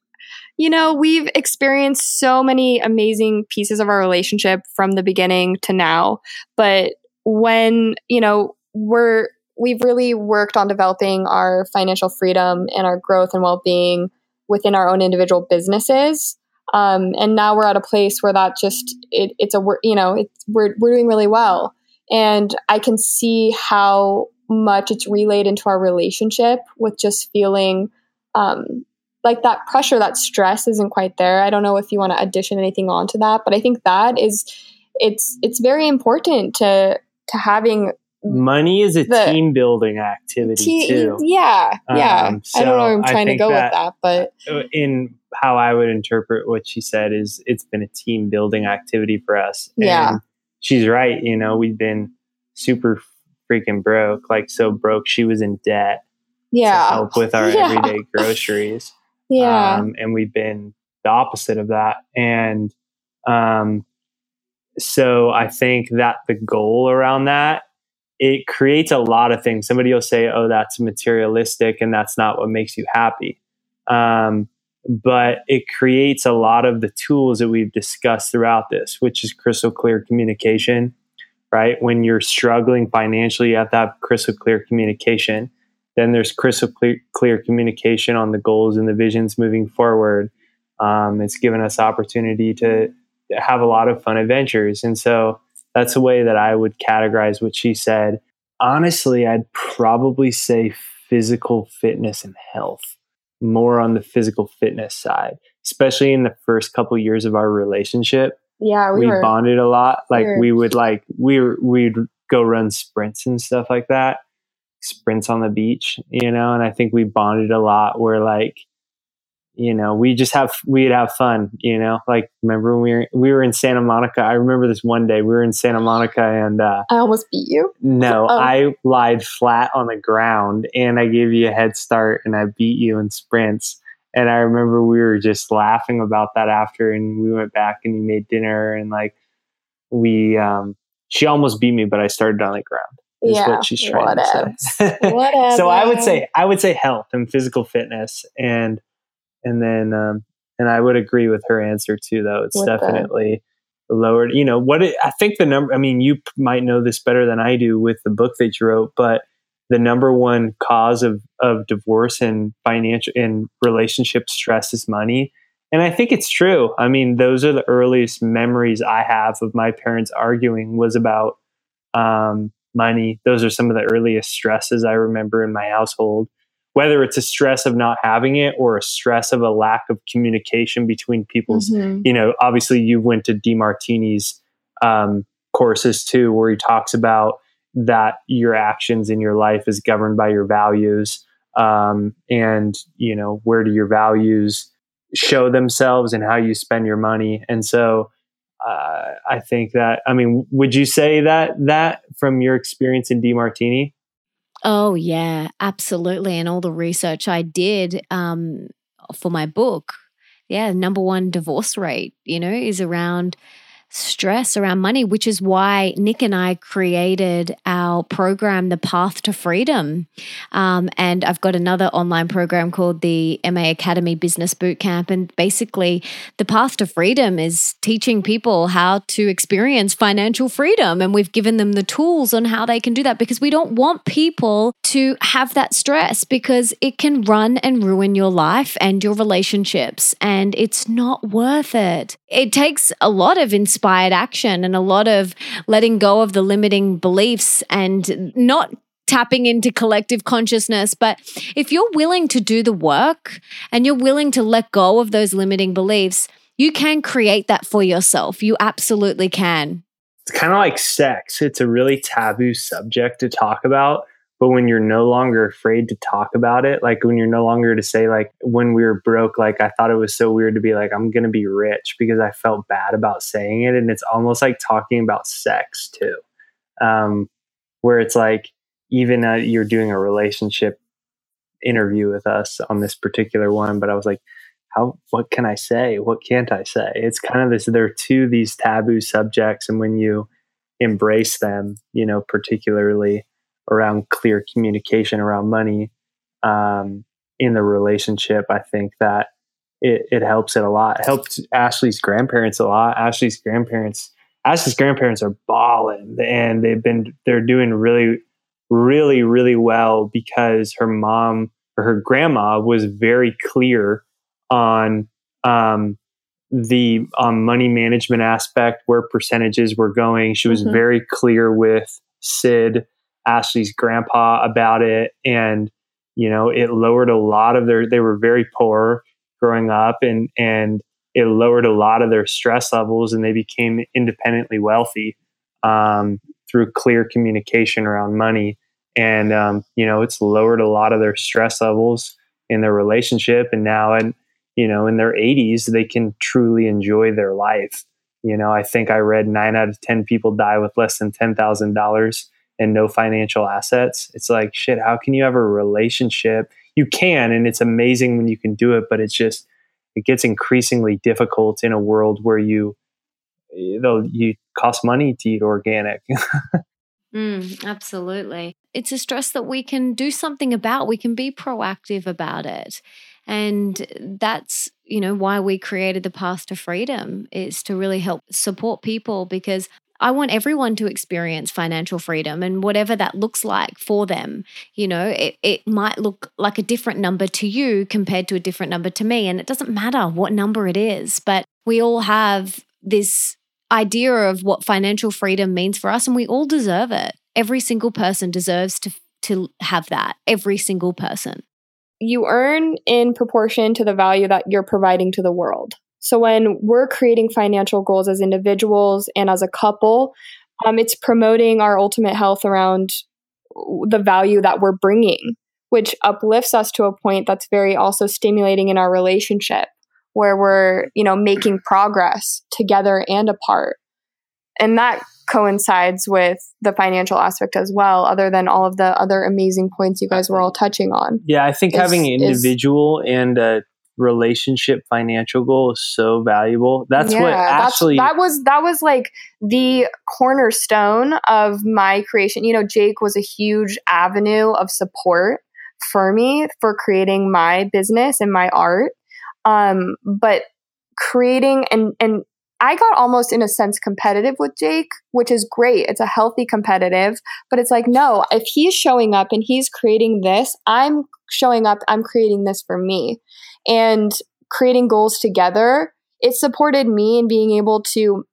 you know, we've experienced so many amazing pieces of our relationship from the beginning to now. But when, you know, we're, we've really worked on developing our financial freedom and our growth and well being within our own individual businesses. Um, and now we're at a place where that just, it, it's a, you know, it's, we're, we're doing really well. And I can see how much it's relayed into our relationship with just feeling um, like that pressure, that stress isn't quite there. I don't know if you want to addition anything onto that, but I think that is it's it's very important to to having money is a the, team building activity te- too. Yeah, yeah. Um, I don't know where I'm trying to go that- with that, but in how I would interpret what she said is it's been a team building activity for us. Yeah. And she's right. You know, we've been super freaking broke, like so broke. She was in debt yeah, to help with our Yeah. everyday groceries. yeah, Um, and we've been the opposite of that. And um, so I think that the goal around that, it creates a lot of things. Somebody will say, oh, that's materialistic and that's not what makes you happy. Um, but it creates a lot of the tools that we've discussed throughout this, which is crystal clear communication, right? When you're struggling financially, you have to have crystal clear communication. Then there's crystal clear, clear communication on the goals and the visions moving forward. Um, it's given us opportunity to have a lot of fun adventures. And so that's the way that I would categorize what she said. Honestly, I'd probably say physical fitness and health, more on the physical fitness side, especially in the first couple years of our relationship yeah. We, we, were, bonded a lot. Like were- we would like we were, we'd go run sprints and stuff like that. Sprints on the beach, you know, and I think we bonded a lot where like, you know, we just have we'd have fun, you know. Like remember when we were we were in Santa Monica. I remember this one day we were in Santa Monica and uh I almost beat you. no, Oh. I lied flat on the ground and I gave you a head start and I beat you in sprints. And I remember we were just laughing about that after and we went back and you made dinner and like we um she almost beat me, but I started on the ground. Is yeah, what she's trying to say. So I would say I would say health and physical fitness and and then um and I would agree with her answer too though. It's With the- definitely lowered. You know what? It, I think the number. I mean, you might know this better than I do with the book that you wrote, but the number one cause of of divorce and financial and relationship stress is money. And I think it's true. I mean, those are the earliest memories I have of my parents arguing was about um, money. Those are some of the earliest stresses I remember in my household. Whether it's a stress of not having it or a stress of a lack of communication between people's Mhm. you know, obviously you went to DeMartini's um, courses too, where he talks about that your actions in your life is governed by your values, um, and you know where do your values show themselves and how you spend your money. And so, uh, I think that I mean, would you say that that from your experience in DeMartini? Oh, yeah, absolutely. And all the research I did um, for my book, yeah, number one divorce rate, you know, is around stress around money, which is why Nick and I created our program, The Path to Freedom. Um, and I've got another online program called the MA Academy Business Bootcamp. And basically, The Path to Freedom is teaching people how to experience financial freedom. And we've given them the tools on how they can do that because we don't want people to have that stress because it can run and ruin your life and your relationships. And it's not worth it. It takes a lot of inspired action and a lot of letting go of the limiting beliefs and not tapping into collective consciousness. But if you're willing to do the work and you're willing to let go of those limiting beliefs, you can create that for yourself. You absolutely can. it's kind of like sex. It's a really taboo subject to talk about. But when you're no longer afraid to talk about it, like when you're no longer to say, like, when we were broke, like, I thought it was so weird to be like, I'm to be rich because I felt bad about saying it. And it's almost like talking about sex too, um, where it's like, even uh, you're doing a relationship interview with us on this particular one, but I was like, how what can I say? What can't I say? It's kind of this there are two these taboo subjects and when you embrace them, you know, particularly around clear communication around money um, in the relationship, I think that it, it helps it a lot. It helps Ashley's grandparents a lot. Ashley's grandparents Ashley's grandparents are balling and they've been they're doing really really really well because her mom or her grandma was very clear on um, the um, money management aspect where percentages were going she was mm-hmm. very clear with sid ashley's grandpa about it and you know it lowered a lot of their they were very poor growing up and and it lowered a lot of their stress levels and they became independently wealthy um, through clear communication around money. And, um, you know, it's lowered a lot of their stress levels in their relationship. And now, and, you know, in their 80s, they can truly enjoy their life. You know, I think I read nine out of 10 people die with less than $10,000 and no financial assets. It's like, shit, how can you have a relationship? You can, and it's amazing when you can do it, but it's just, it gets increasingly difficult in a world where you you know you cost money to eat organic mm, absolutely it's a stress that we can do something about we can be proactive about it and that's you know why we created the path to freedom is to really help support people because I want everyone to experience financial freedom and whatever that looks like for them. You know, it, it might look like a different number to you compared to a different number to me. And it doesn't matter what number it is, but we all have this idea of what financial freedom means for us, and we all deserve it. Every single person deserves to, to have that, every single person. You earn in proportion to the value that you're providing to the world. So when we're creating financial goals as individuals and as a couple, um, it's promoting our ultimate health around the value that we're bringing, which uplifts us to a point that's very also stimulating in our relationship, where we're you know making progress together and apart, and that coincides with the financial aspect as well other than all of the other amazing points you guys were all touching on. Yeah i think is, having an individual is, and a relationship financial goal is so valuable. That's yeah, what actually that was that was like the cornerstone of my creation. You know, Jake was a huge avenue of support for me for creating my business and my art. Um, but creating and and I got almost in a sense competitive with Jake, which is great. It's a healthy competitive, but it's like, no, if he's showing up and he's creating this, I'm showing up, I'm creating this for me and creating goals together, it supported me in being able to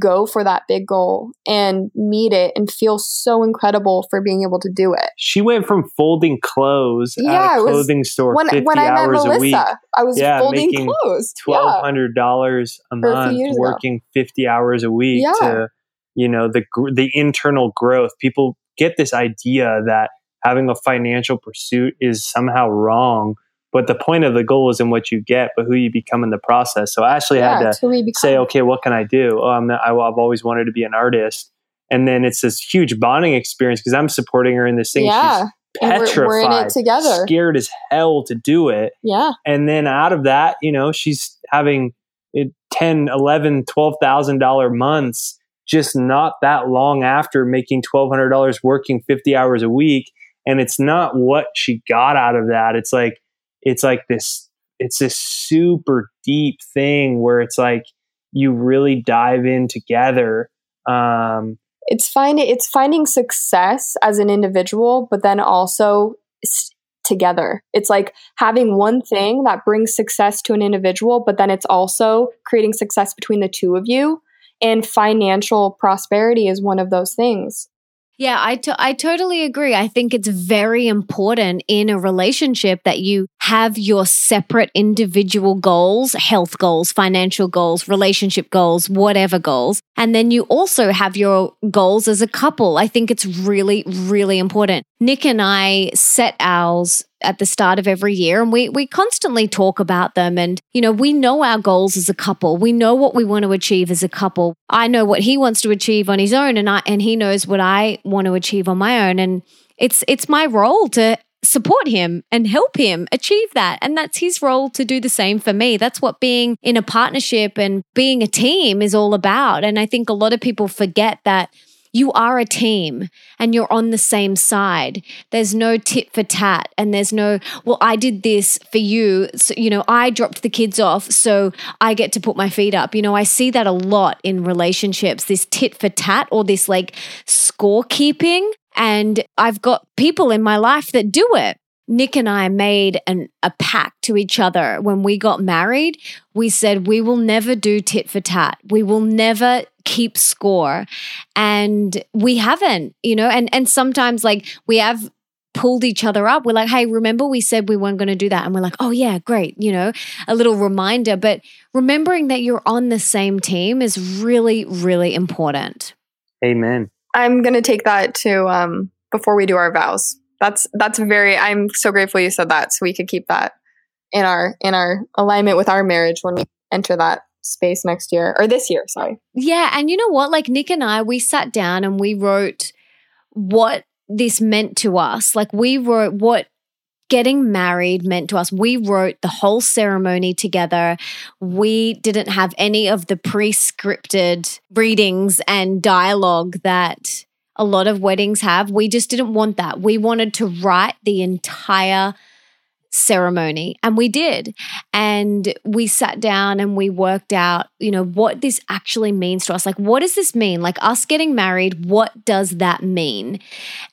go for that big goal and meet it and feel so incredible for being able to do it. She went from folding clothes yeah, at a clothing store when, 50 when I hours Melissa, a week. I was yeah, folding clothes. $1,200 yeah. a month, working ago. 50 hours a week yeah. to, you know, the, the internal growth. People get this idea that having a financial pursuit is somehow wrong but the point of the goal isn't what you get, but who you become in the process. So I actually yeah, had to say, okay, what can I do? Oh, I'm not, I, have always wanted to be an artist. And then it's this huge bonding experience because I'm supporting her in this thing. Yeah. She's petrified, we're, we're, in it together. scared as hell to do it. Yeah. And then out of that, you know, she's having it 10, 11, $12,000 months just not that long after making $1,200 working 50 hours a week. And it's not what she got out of that. It's like, it's like this it's this super deep thing where it's like you really dive in together um, it's finding it's finding success as an individual but then also together. It's like having one thing that brings success to an individual but then it's also creating success between the two of you and financial prosperity is one of those things yeah, I, to- I totally agree. I think it's very important in a relationship that you have your separate individual goals, health goals, financial goals, relationship goals, whatever goals. And then you also have your goals as a couple. I think it's really, really important. Nick and I set ours at the start of every year and we we constantly talk about them and you know we know our goals as a couple we know what we want to achieve as a couple i know what he wants to achieve on his own and i and he knows what i want to achieve on my own and it's it's my role to support him and help him achieve that. And that's his role to do the same for me. That's what being in a partnership and being a team is all about. And I think a lot of people forget that you are a team and you're on the same side. There's no tit for tat and there's no, well, I did this for you. So, you know, I dropped the kids off, so I get to put my feet up. You know, I see that a lot in relationships this tit for tat or this like scorekeeping. And I've got people in my life that do it. Nick and I made an, a pact to each other when we got married. We said, we will never do tit for tat. We will never keep score. And we haven't, you know, and, and sometimes like we have pulled each other up. We're like, hey, remember we said we weren't going to do that? And we're like, oh, yeah, great. You know, a little reminder. But remembering that you're on the same team is really, really important. Amen. I'm going to take that to um, before we do our vows that's that's very i'm so grateful you said that so we could keep that in our in our alignment with our marriage when we enter that space next year or this year sorry yeah and you know what like nick and i we sat down and we wrote what this meant to us like we wrote what getting married meant to us. We wrote the whole ceremony together. We didn't have any of the pre scripted readings and dialogue that a lot of weddings have. We just didn't want that. We wanted to write the entire ceremony and we did. And we sat down and we worked out you know what this actually means to us. Like what does this mean? Like us getting married what does that mean?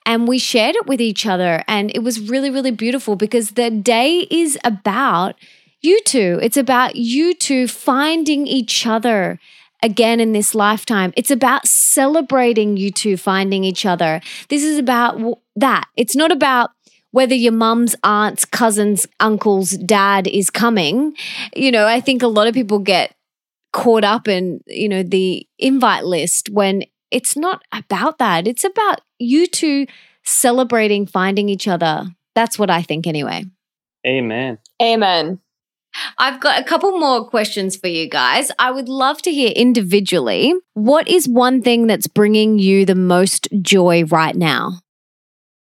And we shared it with each other and it was really really beautiful because the day is about you two. It's about you two finding each other again in this lifetime. It's about celebrating you two finding each other. This is about that. It's not about whether your mum's aunt's cousin's uncle's dad is coming. You know, I think a lot of people get caught up in, you know, the invite list when it's not about that. It's about you two celebrating finding each other. That's what I think anyway. Amen. Amen. I've got a couple more questions for you guys. I would love to hear individually what is one thing that's bringing you the most joy right now?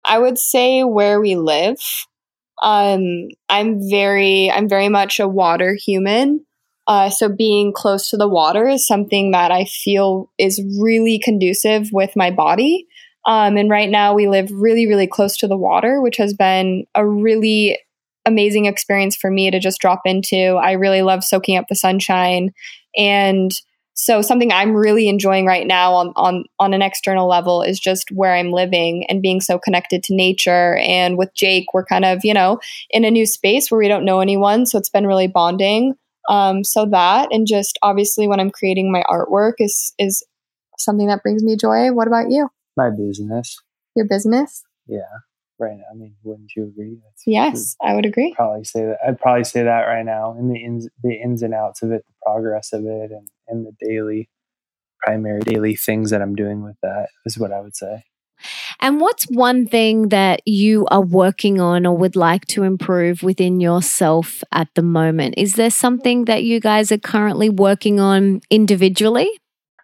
I would say where we live. Um, I'm very, I'm very much a water human. Uh, so being close to the water is something that I feel is really conducive with my body. Um, and right now we live really, really close to the water, which has been a really amazing experience for me to just drop into. I really love soaking up the sunshine. And so something I'm really enjoying right now on, on, on an external level is just where I'm living and being so connected to nature. And with Jake, we're kind of, you know, in a new space where we don't know anyone. So it's been really bonding. Um, so that and just obviously when I'm creating my artwork is is something that brings me joy. What about you? My business. Your business? Yeah right now. I mean, wouldn't you agree? That's yes, I would agree. Probably say that. I'd probably say that right now, in the ins, the ins and outs of it, the progress of it, and and the daily, primary daily things that I'm doing with that is what I would say. And what's one thing that you are working on or would like to improve within yourself at the moment? Is there something that you guys are currently working on individually?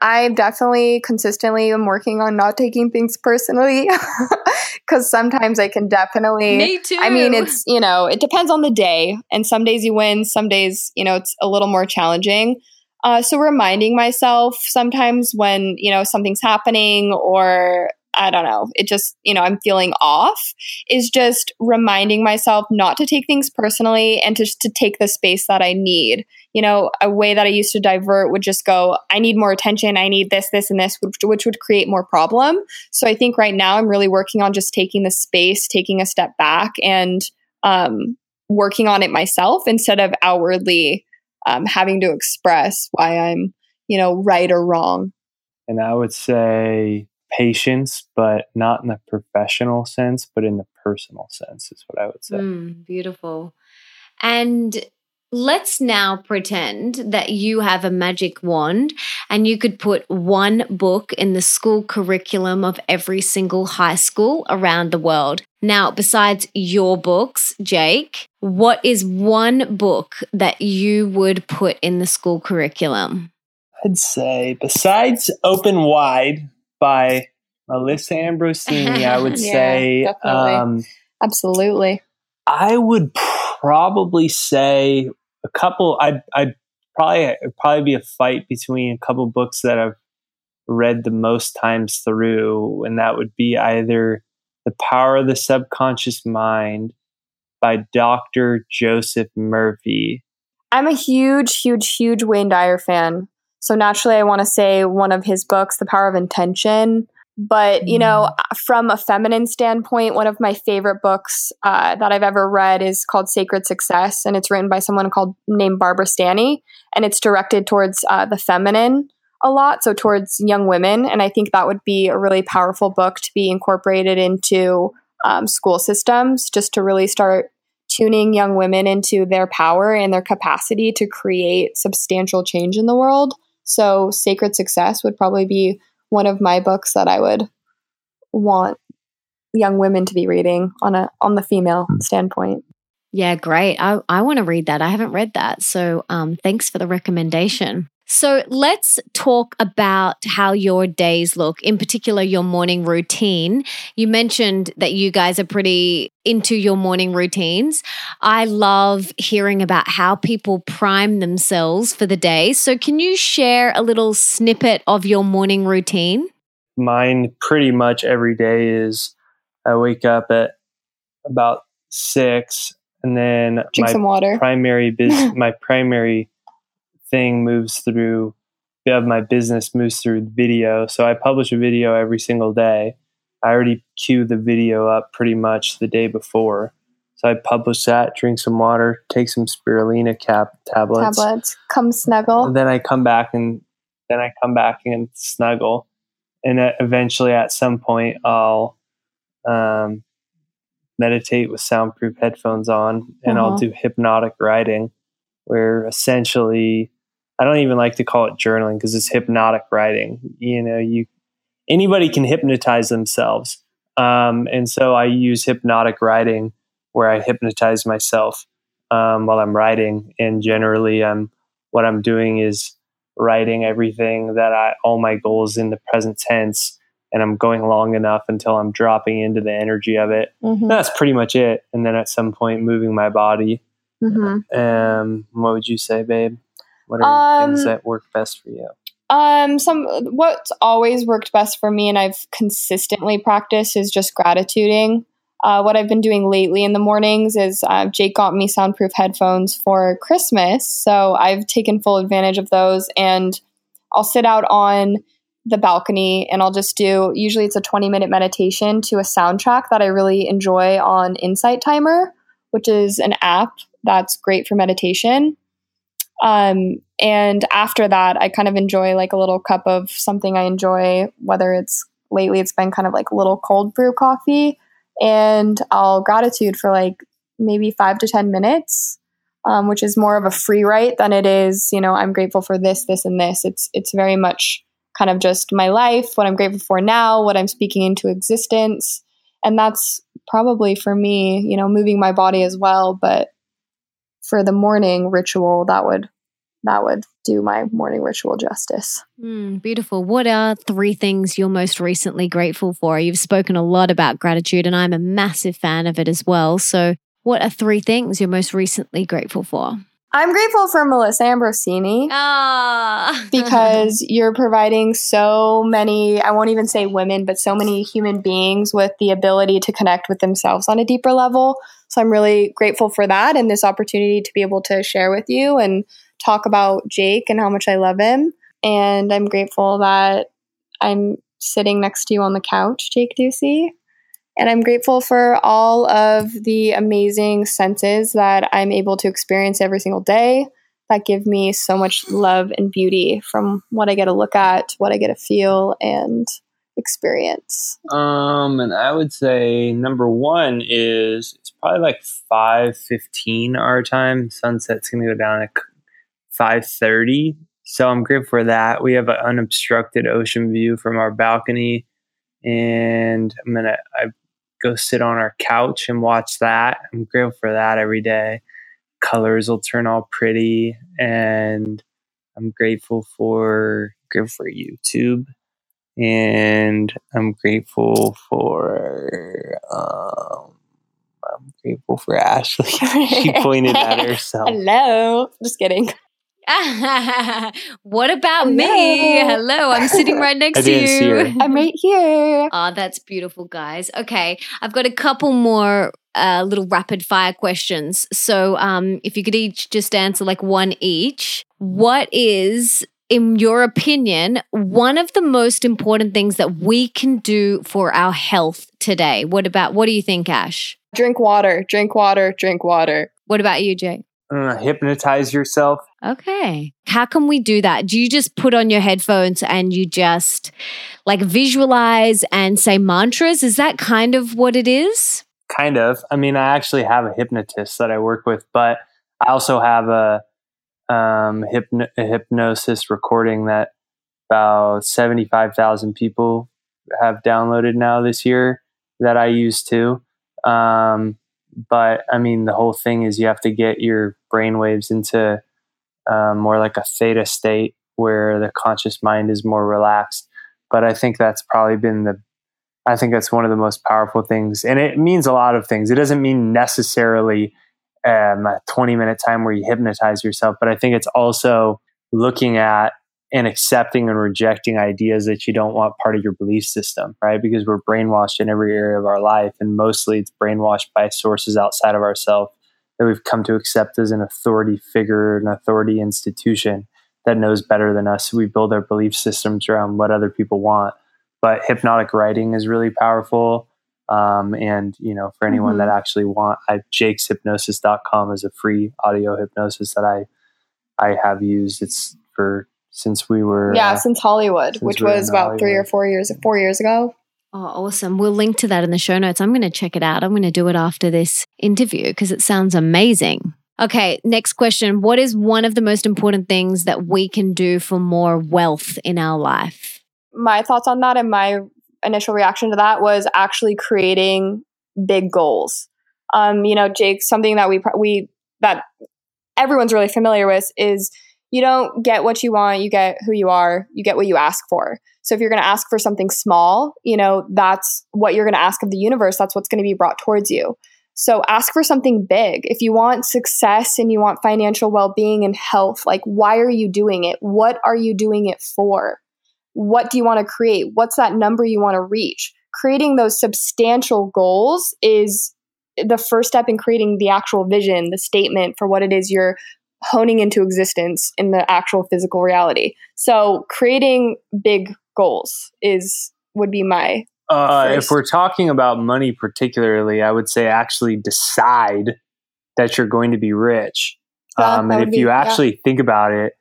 I definitely consistently am working on not taking things personally because sometimes I can definitely. Me too. I mean, it's, you know, it depends on the day. And some days you win, some days, you know, it's a little more challenging. Uh, so reminding myself sometimes when, you know, something's happening or I don't know, it just, you know, I'm feeling off is just reminding myself not to take things personally and just to take the space that I need. You know, a way that I used to divert would just go, I need more attention, I need this, this, and this, which, which would create more problem. So I think right now I'm really working on just taking the space, taking a step back and um, working on it myself instead of outwardly um, having to express why I'm, you know, right or wrong. And I would say patience, but not in the professional sense, but in the personal sense, is what I would say. Mm, beautiful. And let's now pretend that you have a magic wand and you could put one book in the school curriculum of every single high school around the world. Now, besides your books, Jake, what is one book that you would put in the school curriculum? I'd say, besides Open Wide, by Melissa Ambrosini, I would yeah, say um, Absolutely. I would probably say a couple. I'd, I'd probably it'd probably be a fight between a couple books that I've read the most times through, and that would be either The Power of the Subconscious Mind by Dr. Joseph Murphy. I'm a huge, huge, huge Wayne Dyer fan. So naturally, I want to say one of his books, The Power of Intention. But, you know, mm. from a feminine standpoint, one of my favorite books uh, that I've ever read is called Sacred Success. And it's written by someone called named Barbara Stanny. And it's directed towards uh, the feminine a lot, so towards young women. And I think that would be a really powerful book to be incorporated into um, school systems just to really start tuning young women into their power and their capacity to create substantial change in the world. So, Sacred Success would probably be one of my books that I would want young women to be reading on a on the female hmm. standpoint. Yeah, great. I, I want to read that. I haven't read that. So um, thanks for the recommendation. So let's talk about how your days look, in particular, your morning routine. You mentioned that you guys are pretty into your morning routines. I love hearing about how people prime themselves for the day. So, can you share a little snippet of your morning routine? Mine pretty much every day is I wake up at about six and then drink my some water. Primary business, my primary thing moves through of my business moves through video. So I publish a video every single day. I already queue the video up pretty much the day before. So I publish that, drink some water, take some spirulina cap tablets. Tablets. Come snuggle. And then I come back and then I come back and snuggle. And eventually at some point I'll um, meditate with soundproof headphones on and uh-huh. I'll do hypnotic writing where essentially I don't even like to call it journaling because it's hypnotic writing. You know, you anybody can hypnotize themselves. Um, and so I use hypnotic writing where I hypnotize myself um, while I'm writing. And generally, I'm what I'm doing is writing everything that I all my goals in the present tense, and I'm going long enough until I'm dropping into the energy of it. Mm-hmm. That's pretty much it. And then at some point, moving my body. Mm-hmm. Um, what would you say, babe? What are um, things that work best for you? Um, some what's always worked best for me, and I've consistently practiced, is just gratituding. Uh, what I've been doing lately in the mornings is uh, Jake got me soundproof headphones for Christmas, so I've taken full advantage of those, and I'll sit out on the balcony and I'll just do. Usually, it's a twenty minute meditation to a soundtrack that I really enjoy on Insight Timer, which is an app that's great for meditation. Um, and after that, I kind of enjoy like a little cup of something I enjoy, whether it's lately it's been kind of like little cold brew coffee. And I'll gratitude for like maybe five to 10 minutes, um, which is more of a free write than it is, you know, I'm grateful for this, this, and this. It's, it's very much kind of just my life, what I'm grateful for now, what I'm speaking into existence. And that's probably for me, you know, moving my body as well. But for the morning ritual, that would that would do my morning ritual justice. Mm, beautiful. What are three things you're most recently grateful for? You've spoken a lot about gratitude, and I'm a massive fan of it as well. So, what are three things you're most recently grateful for? I'm grateful for Melissa Ambrosini. Ah. because you're providing so many, I won't even say women, but so many human beings with the ability to connect with themselves on a deeper level. So I'm really grateful for that and this opportunity to be able to share with you and talk about Jake and how much I love him. And I'm grateful that I'm sitting next to you on the couch, Jake Ducey. And I'm grateful for all of the amazing senses that I'm able to experience every single day that give me so much love and beauty from what I get to look at, what I get to feel and experience. Um, and I would say number one is probably like five fifteen our time. Sunset's gonna go down at five thirty. So I'm grateful for that. We have an unobstructed ocean view from our balcony, and I'm gonna go sit on our couch and watch that. I'm grateful for that every day. Colors will turn all pretty, and I'm grateful for grateful for YouTube, and I'm grateful for um, grateful for Ashley. she pointed at herself. Hello. Just kidding. what about me? Hello. Hello, I'm sitting right next I to didn't see you. her. I'm right here. Oh, that's beautiful, guys. Okay, I've got a couple more uh, little rapid fire questions. So, um, if you could each just answer like one each, what is, in your opinion, one of the most important things that we can do for our health today? What about? What do you think, Ash? Drink water, drink water, drink water. What about you, Jay? Uh, hypnotize yourself. Okay. How can we do that? Do you just put on your headphones and you just like visualize and say mantras? Is that kind of what it is? Kind of. I mean, I actually have a hypnotist that I work with, but I also have a, um, hypno- a hypnosis recording that about 75,000 people have downloaded now this year that I use too. Um, but I mean, the whole thing is you have to get your brain waves into um, more like a theta state where the conscious mind is more relaxed. But I think that's probably been the I think that's one of the most powerful things. And it means a lot of things. It doesn't mean necessarily um, a 20 minute time where you hypnotize yourself, but I think it's also looking at and accepting and rejecting ideas that you don't want part of your belief system, right? Because we're brainwashed in every area of our life. And mostly it's brainwashed by sources outside of ourselves that we've come to accept as an authority figure, an authority institution that knows better than us. We build our belief systems around what other people want but hypnotic writing is really powerful. Um, and you know, for anyone Mhm. that actually want, I jakeshypnosis.com is a free audio hypnosis that I I have used. It's for since we were Yeah, uh, since Hollywood, since which we're was in about three or four years four years ago. Oh, awesome. We'll link to that in the show notes. I'm going to check it out. I'm going to do it after this interview because it sounds amazing. Okay, next question. What is one of the most important things that we can do for more wealth in our life? my thoughts on that and my initial reaction to that was actually creating big goals. Um, you know, Jake, something that we we that everyone's really familiar with is you don't get what you want, you get who you are, you get what you ask for. So if you're going to ask for something small, you know, that's what you're going to ask of the universe, that's what's going to be brought towards you. So ask for something big. If you want success and you want financial well-being and health, like why are you doing it? What are you doing it for? what do you want to create? What's that number you want to reach? Creating those substantial goals is the first step in creating the actual vision, the statement for what it is you're honing into existence in the actual physical reality. So, creating big goals is would be my Uh, if we're talking about money particularly, I would say actually decide that you're going to be rich. Yeah, um, and if be- you yeah. actually think about it,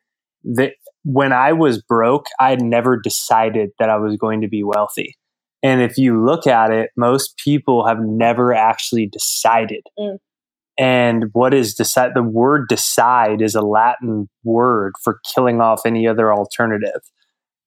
that when I was broke, I had never decided that I was going to be wealthy. And if you look at it, most people have never actually decided. Mm. And what is decide? The word decide is a Latin word for killing off any other alternative.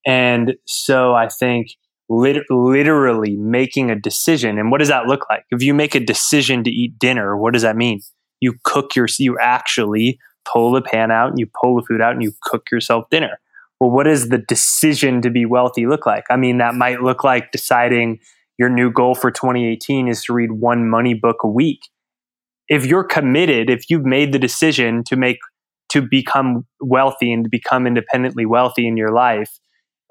And so I think lit- literally making a decision. And what does that look like? If you make a decision to eat dinner, what does that mean? You cook your, you actually pull the pan out and you pull the food out and you cook yourself dinner. Well, what does the decision to be wealthy look like? I mean, that might look like deciding your new goal for 2018 is to read one money book a week. If you're committed, if you've made the decision to make, to become wealthy and to become independently wealthy in your life,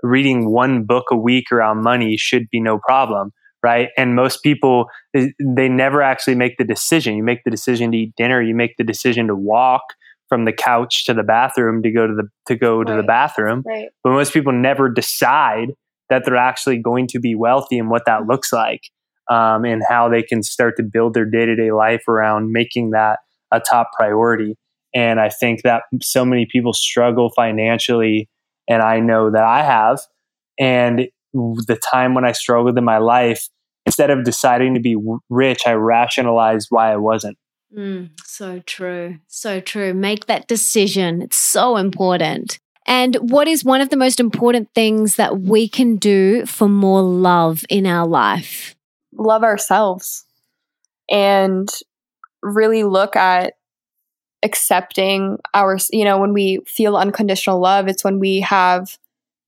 reading one book a week around money should be no problem right? And most people they they never actually make the decision. You make the decision to eat dinner. You make the decision to walk from the couch to the bathroom to go to the to go to the bathroom. Right. but most people never decide that they're actually going to be wealthy and what that mm-hmm. looks like um, and how they can start to build their day-to-day life around making that a top priority and i think that so many people struggle financially and i know that i have and the time when i struggled in my life instead of deciding to be rich i rationalized why i wasn't Mm, so true. So true. Make that decision. It's so important. And what is one of the most important things that we can do for more love in our life? Love ourselves and really look at accepting our you know when we feel unconditional love it's when we have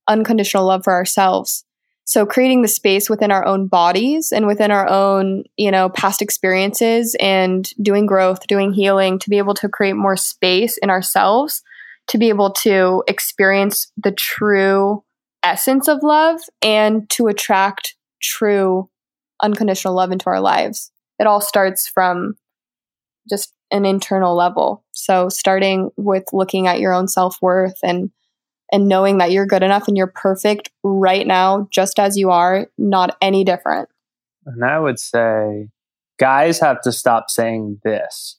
unconditional love for ourselves. So creating the space within our own bodies and within our own, you know, past experiences and doing growth, doing healing to be able to create more space in ourselves to be able to experience the true essence of love and to attract true unconditional love into our lives. It all starts from just an internal level. So starting with looking at your own self-worth and and knowing that you're good enough and you're perfect right now just as you are, not any different. And I would say guys have to stop saying this.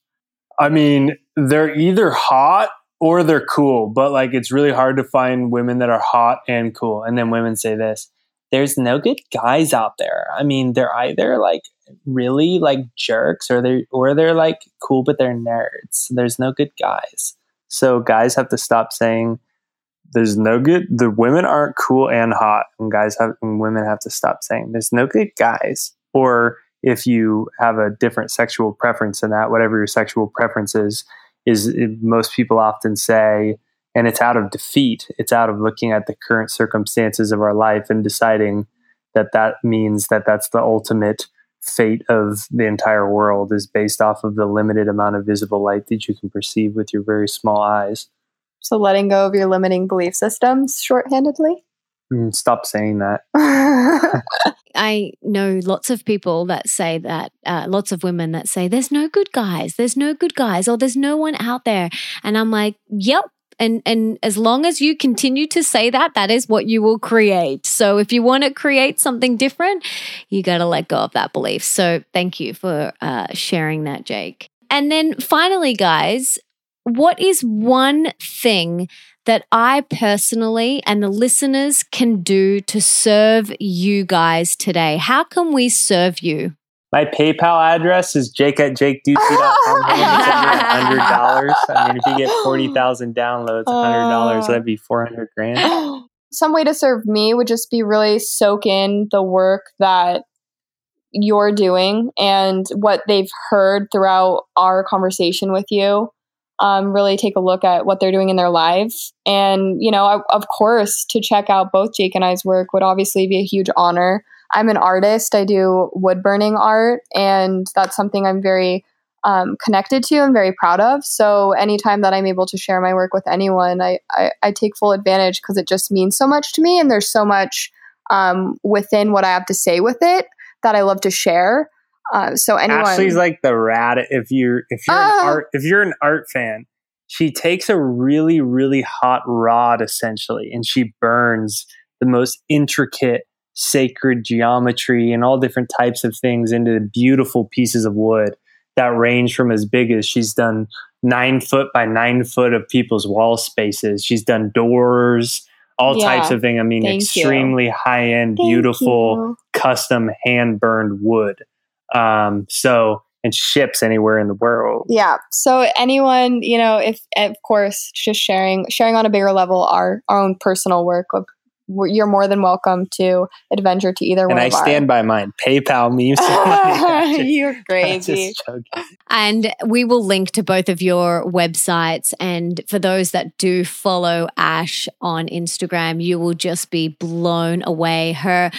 I mean, they're either hot or they're cool, but like it's really hard to find women that are hot and cool. And then women say this there's no good guys out there. I mean, they're either like really like jerks or they're or they're like cool but they're nerds. There's no good guys. So guys have to stop saying there's no good the women aren't cool and hot and guys have and women have to stop saying there's no good guys or if you have a different sexual preference than that whatever your sexual preference is is most people often say and it's out of defeat. It's out of looking at the current circumstances of our life and deciding that that means that that's the ultimate fate of the entire world is based off of the limited amount of visible light that you can perceive with your very small eyes. So letting go of your limiting belief systems shorthandedly? Mm, stop saying that. I know lots of people that say that, uh, lots of women that say, there's no good guys, there's no good guys, or there's no one out there. And I'm like, yep, and and as long as you continue to say that that is what you will create so if you want to create something different you got to let go of that belief so thank you for uh, sharing that jake and then finally guys what is one thing that I personally and the listeners can do to serve you guys today? How can we serve you? My PayPal address is jake at jakeducey.com. hundred dollars. I mean, if you get forty thousand downloads, hundred dollars, that'd be four hundred grand. Some way to serve me would just be really soak in the work that you're doing and what they've heard throughout our conversation with you. Um, really take a look at what they're doing in their lives. And, you know, of course, to check out both Jake and I's work would obviously be a huge honor. I'm an artist. I do wood burning art, and that's something I'm very um, connected to and very proud of. So anytime that I'm able to share my work with anyone, I, I, I take full advantage because it just means so much to me, and there's so much um, within what I have to say with it that I love to share. Uh, so anyone, Ashley's like the rat. If you're if you're an ah! art if you're an art fan, she takes a really really hot rod essentially, and she burns the most intricate sacred geometry and all different types of things into beautiful pieces of wood that range from as big as she's done nine foot by nine foot of people's wall spaces. She's done doors, all yeah. types of things. I mean, extremely high end, beautiful, you. custom hand burned wood. Um, so, and ships anywhere in the world. Yeah. So anyone, you know, if of course just sharing sharing on a bigger level our our own personal work of you're more than welcome to adventure to either and one. And I stand by mine. PayPal me. you're crazy. And we will link to both of your websites. And for those that do follow Ash on Instagram, you will just be blown away. Her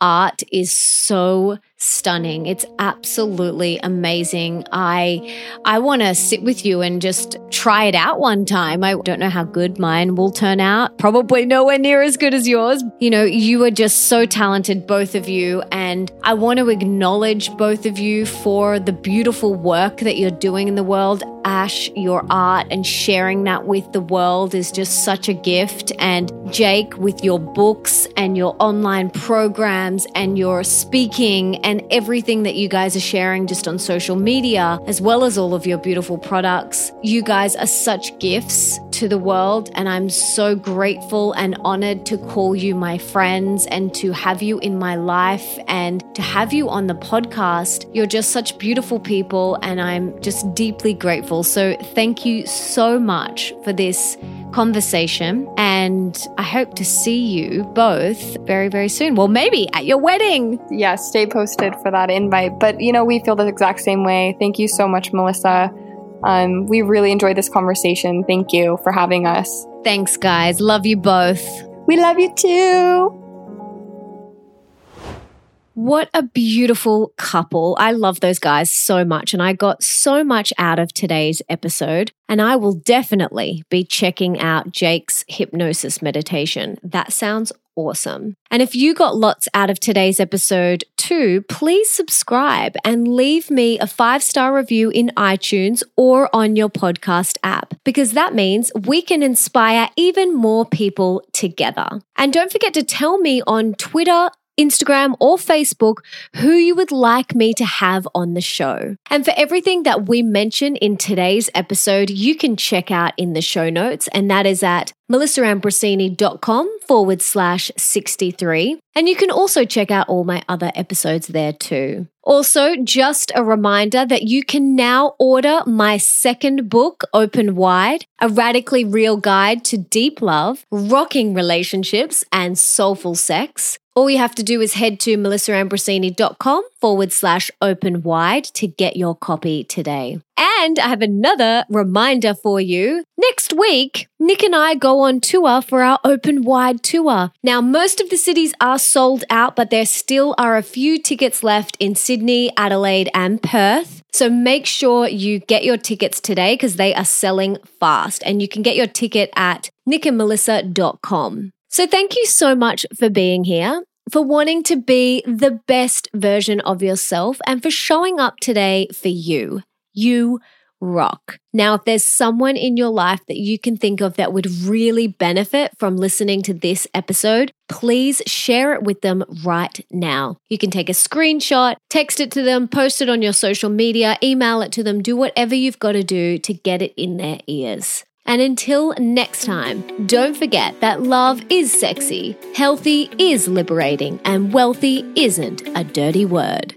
art is so stunning. It's absolutely amazing. I I want to sit with you and just try it out one time. I don't know how good mine will turn out. Probably nowhere near as good as yours. You know, you are just so talented both of you and I want to acknowledge both of you for the beautiful work that you're doing in the world. Ash, your art and sharing that with the world is just such a gift and Jake with your books and your online programs and your speaking and everything that you guys are sharing just on social media, as well as all of your beautiful products. You guys are such gifts to the world, and I'm so grateful and honored to call you my friends and to have you in my life and to have you on the podcast. You're just such beautiful people, and I'm just deeply grateful. So, thank you so much for this conversation. And I hope to see you both very, very soon. Well, maybe at your wedding. Yeah, stay posted for that invite. But, you know, we feel the exact same way. Thank you so much, Melissa. Um, we really enjoyed this conversation. Thank you for having us. Thanks, guys. Love you both. We love you too. What a beautiful couple. I love those guys so much, and I got so much out of today's episode. And I will definitely be checking out Jake's hypnosis meditation. That sounds awesome. And if you got lots out of today's episode too, please subscribe and leave me a five star review in iTunes or on your podcast app, because that means we can inspire even more people together. And don't forget to tell me on Twitter, Instagram, or Facebook who you would like me to have on the show. And for everything that we mention in today's episode, you can check out in the show notes, and that is at melissaambrosini.com forward slash 63. And you can also check out all my other episodes there too. Also, just a reminder that you can now order my second book, Open Wide, a radically real guide to deep love, rocking relationships, and soulful sex. All you have to do is head to melissaambrosini.com forward slash open wide to get your copy today. And I have another reminder for you. Next week, Nick and I go on tour for our open wide tour. Now, most of the cities are sold out, but there still are a few tickets left in Sydney, Adelaide, and Perth. So make sure you get your tickets today because they are selling fast. And you can get your ticket at nickandmelissa.com. So thank you so much for being here for wanting to be the best version of yourself and for showing up today for you. You rock. Now, if there's someone in your life that you can think of that would really benefit from listening to this episode, please share it with them right now. You can take a screenshot, text it to them, post it on your social media, email it to them, do whatever you've got to do to get it in their ears. And until next time, don't forget that love is sexy, healthy is liberating, and wealthy isn't a dirty word.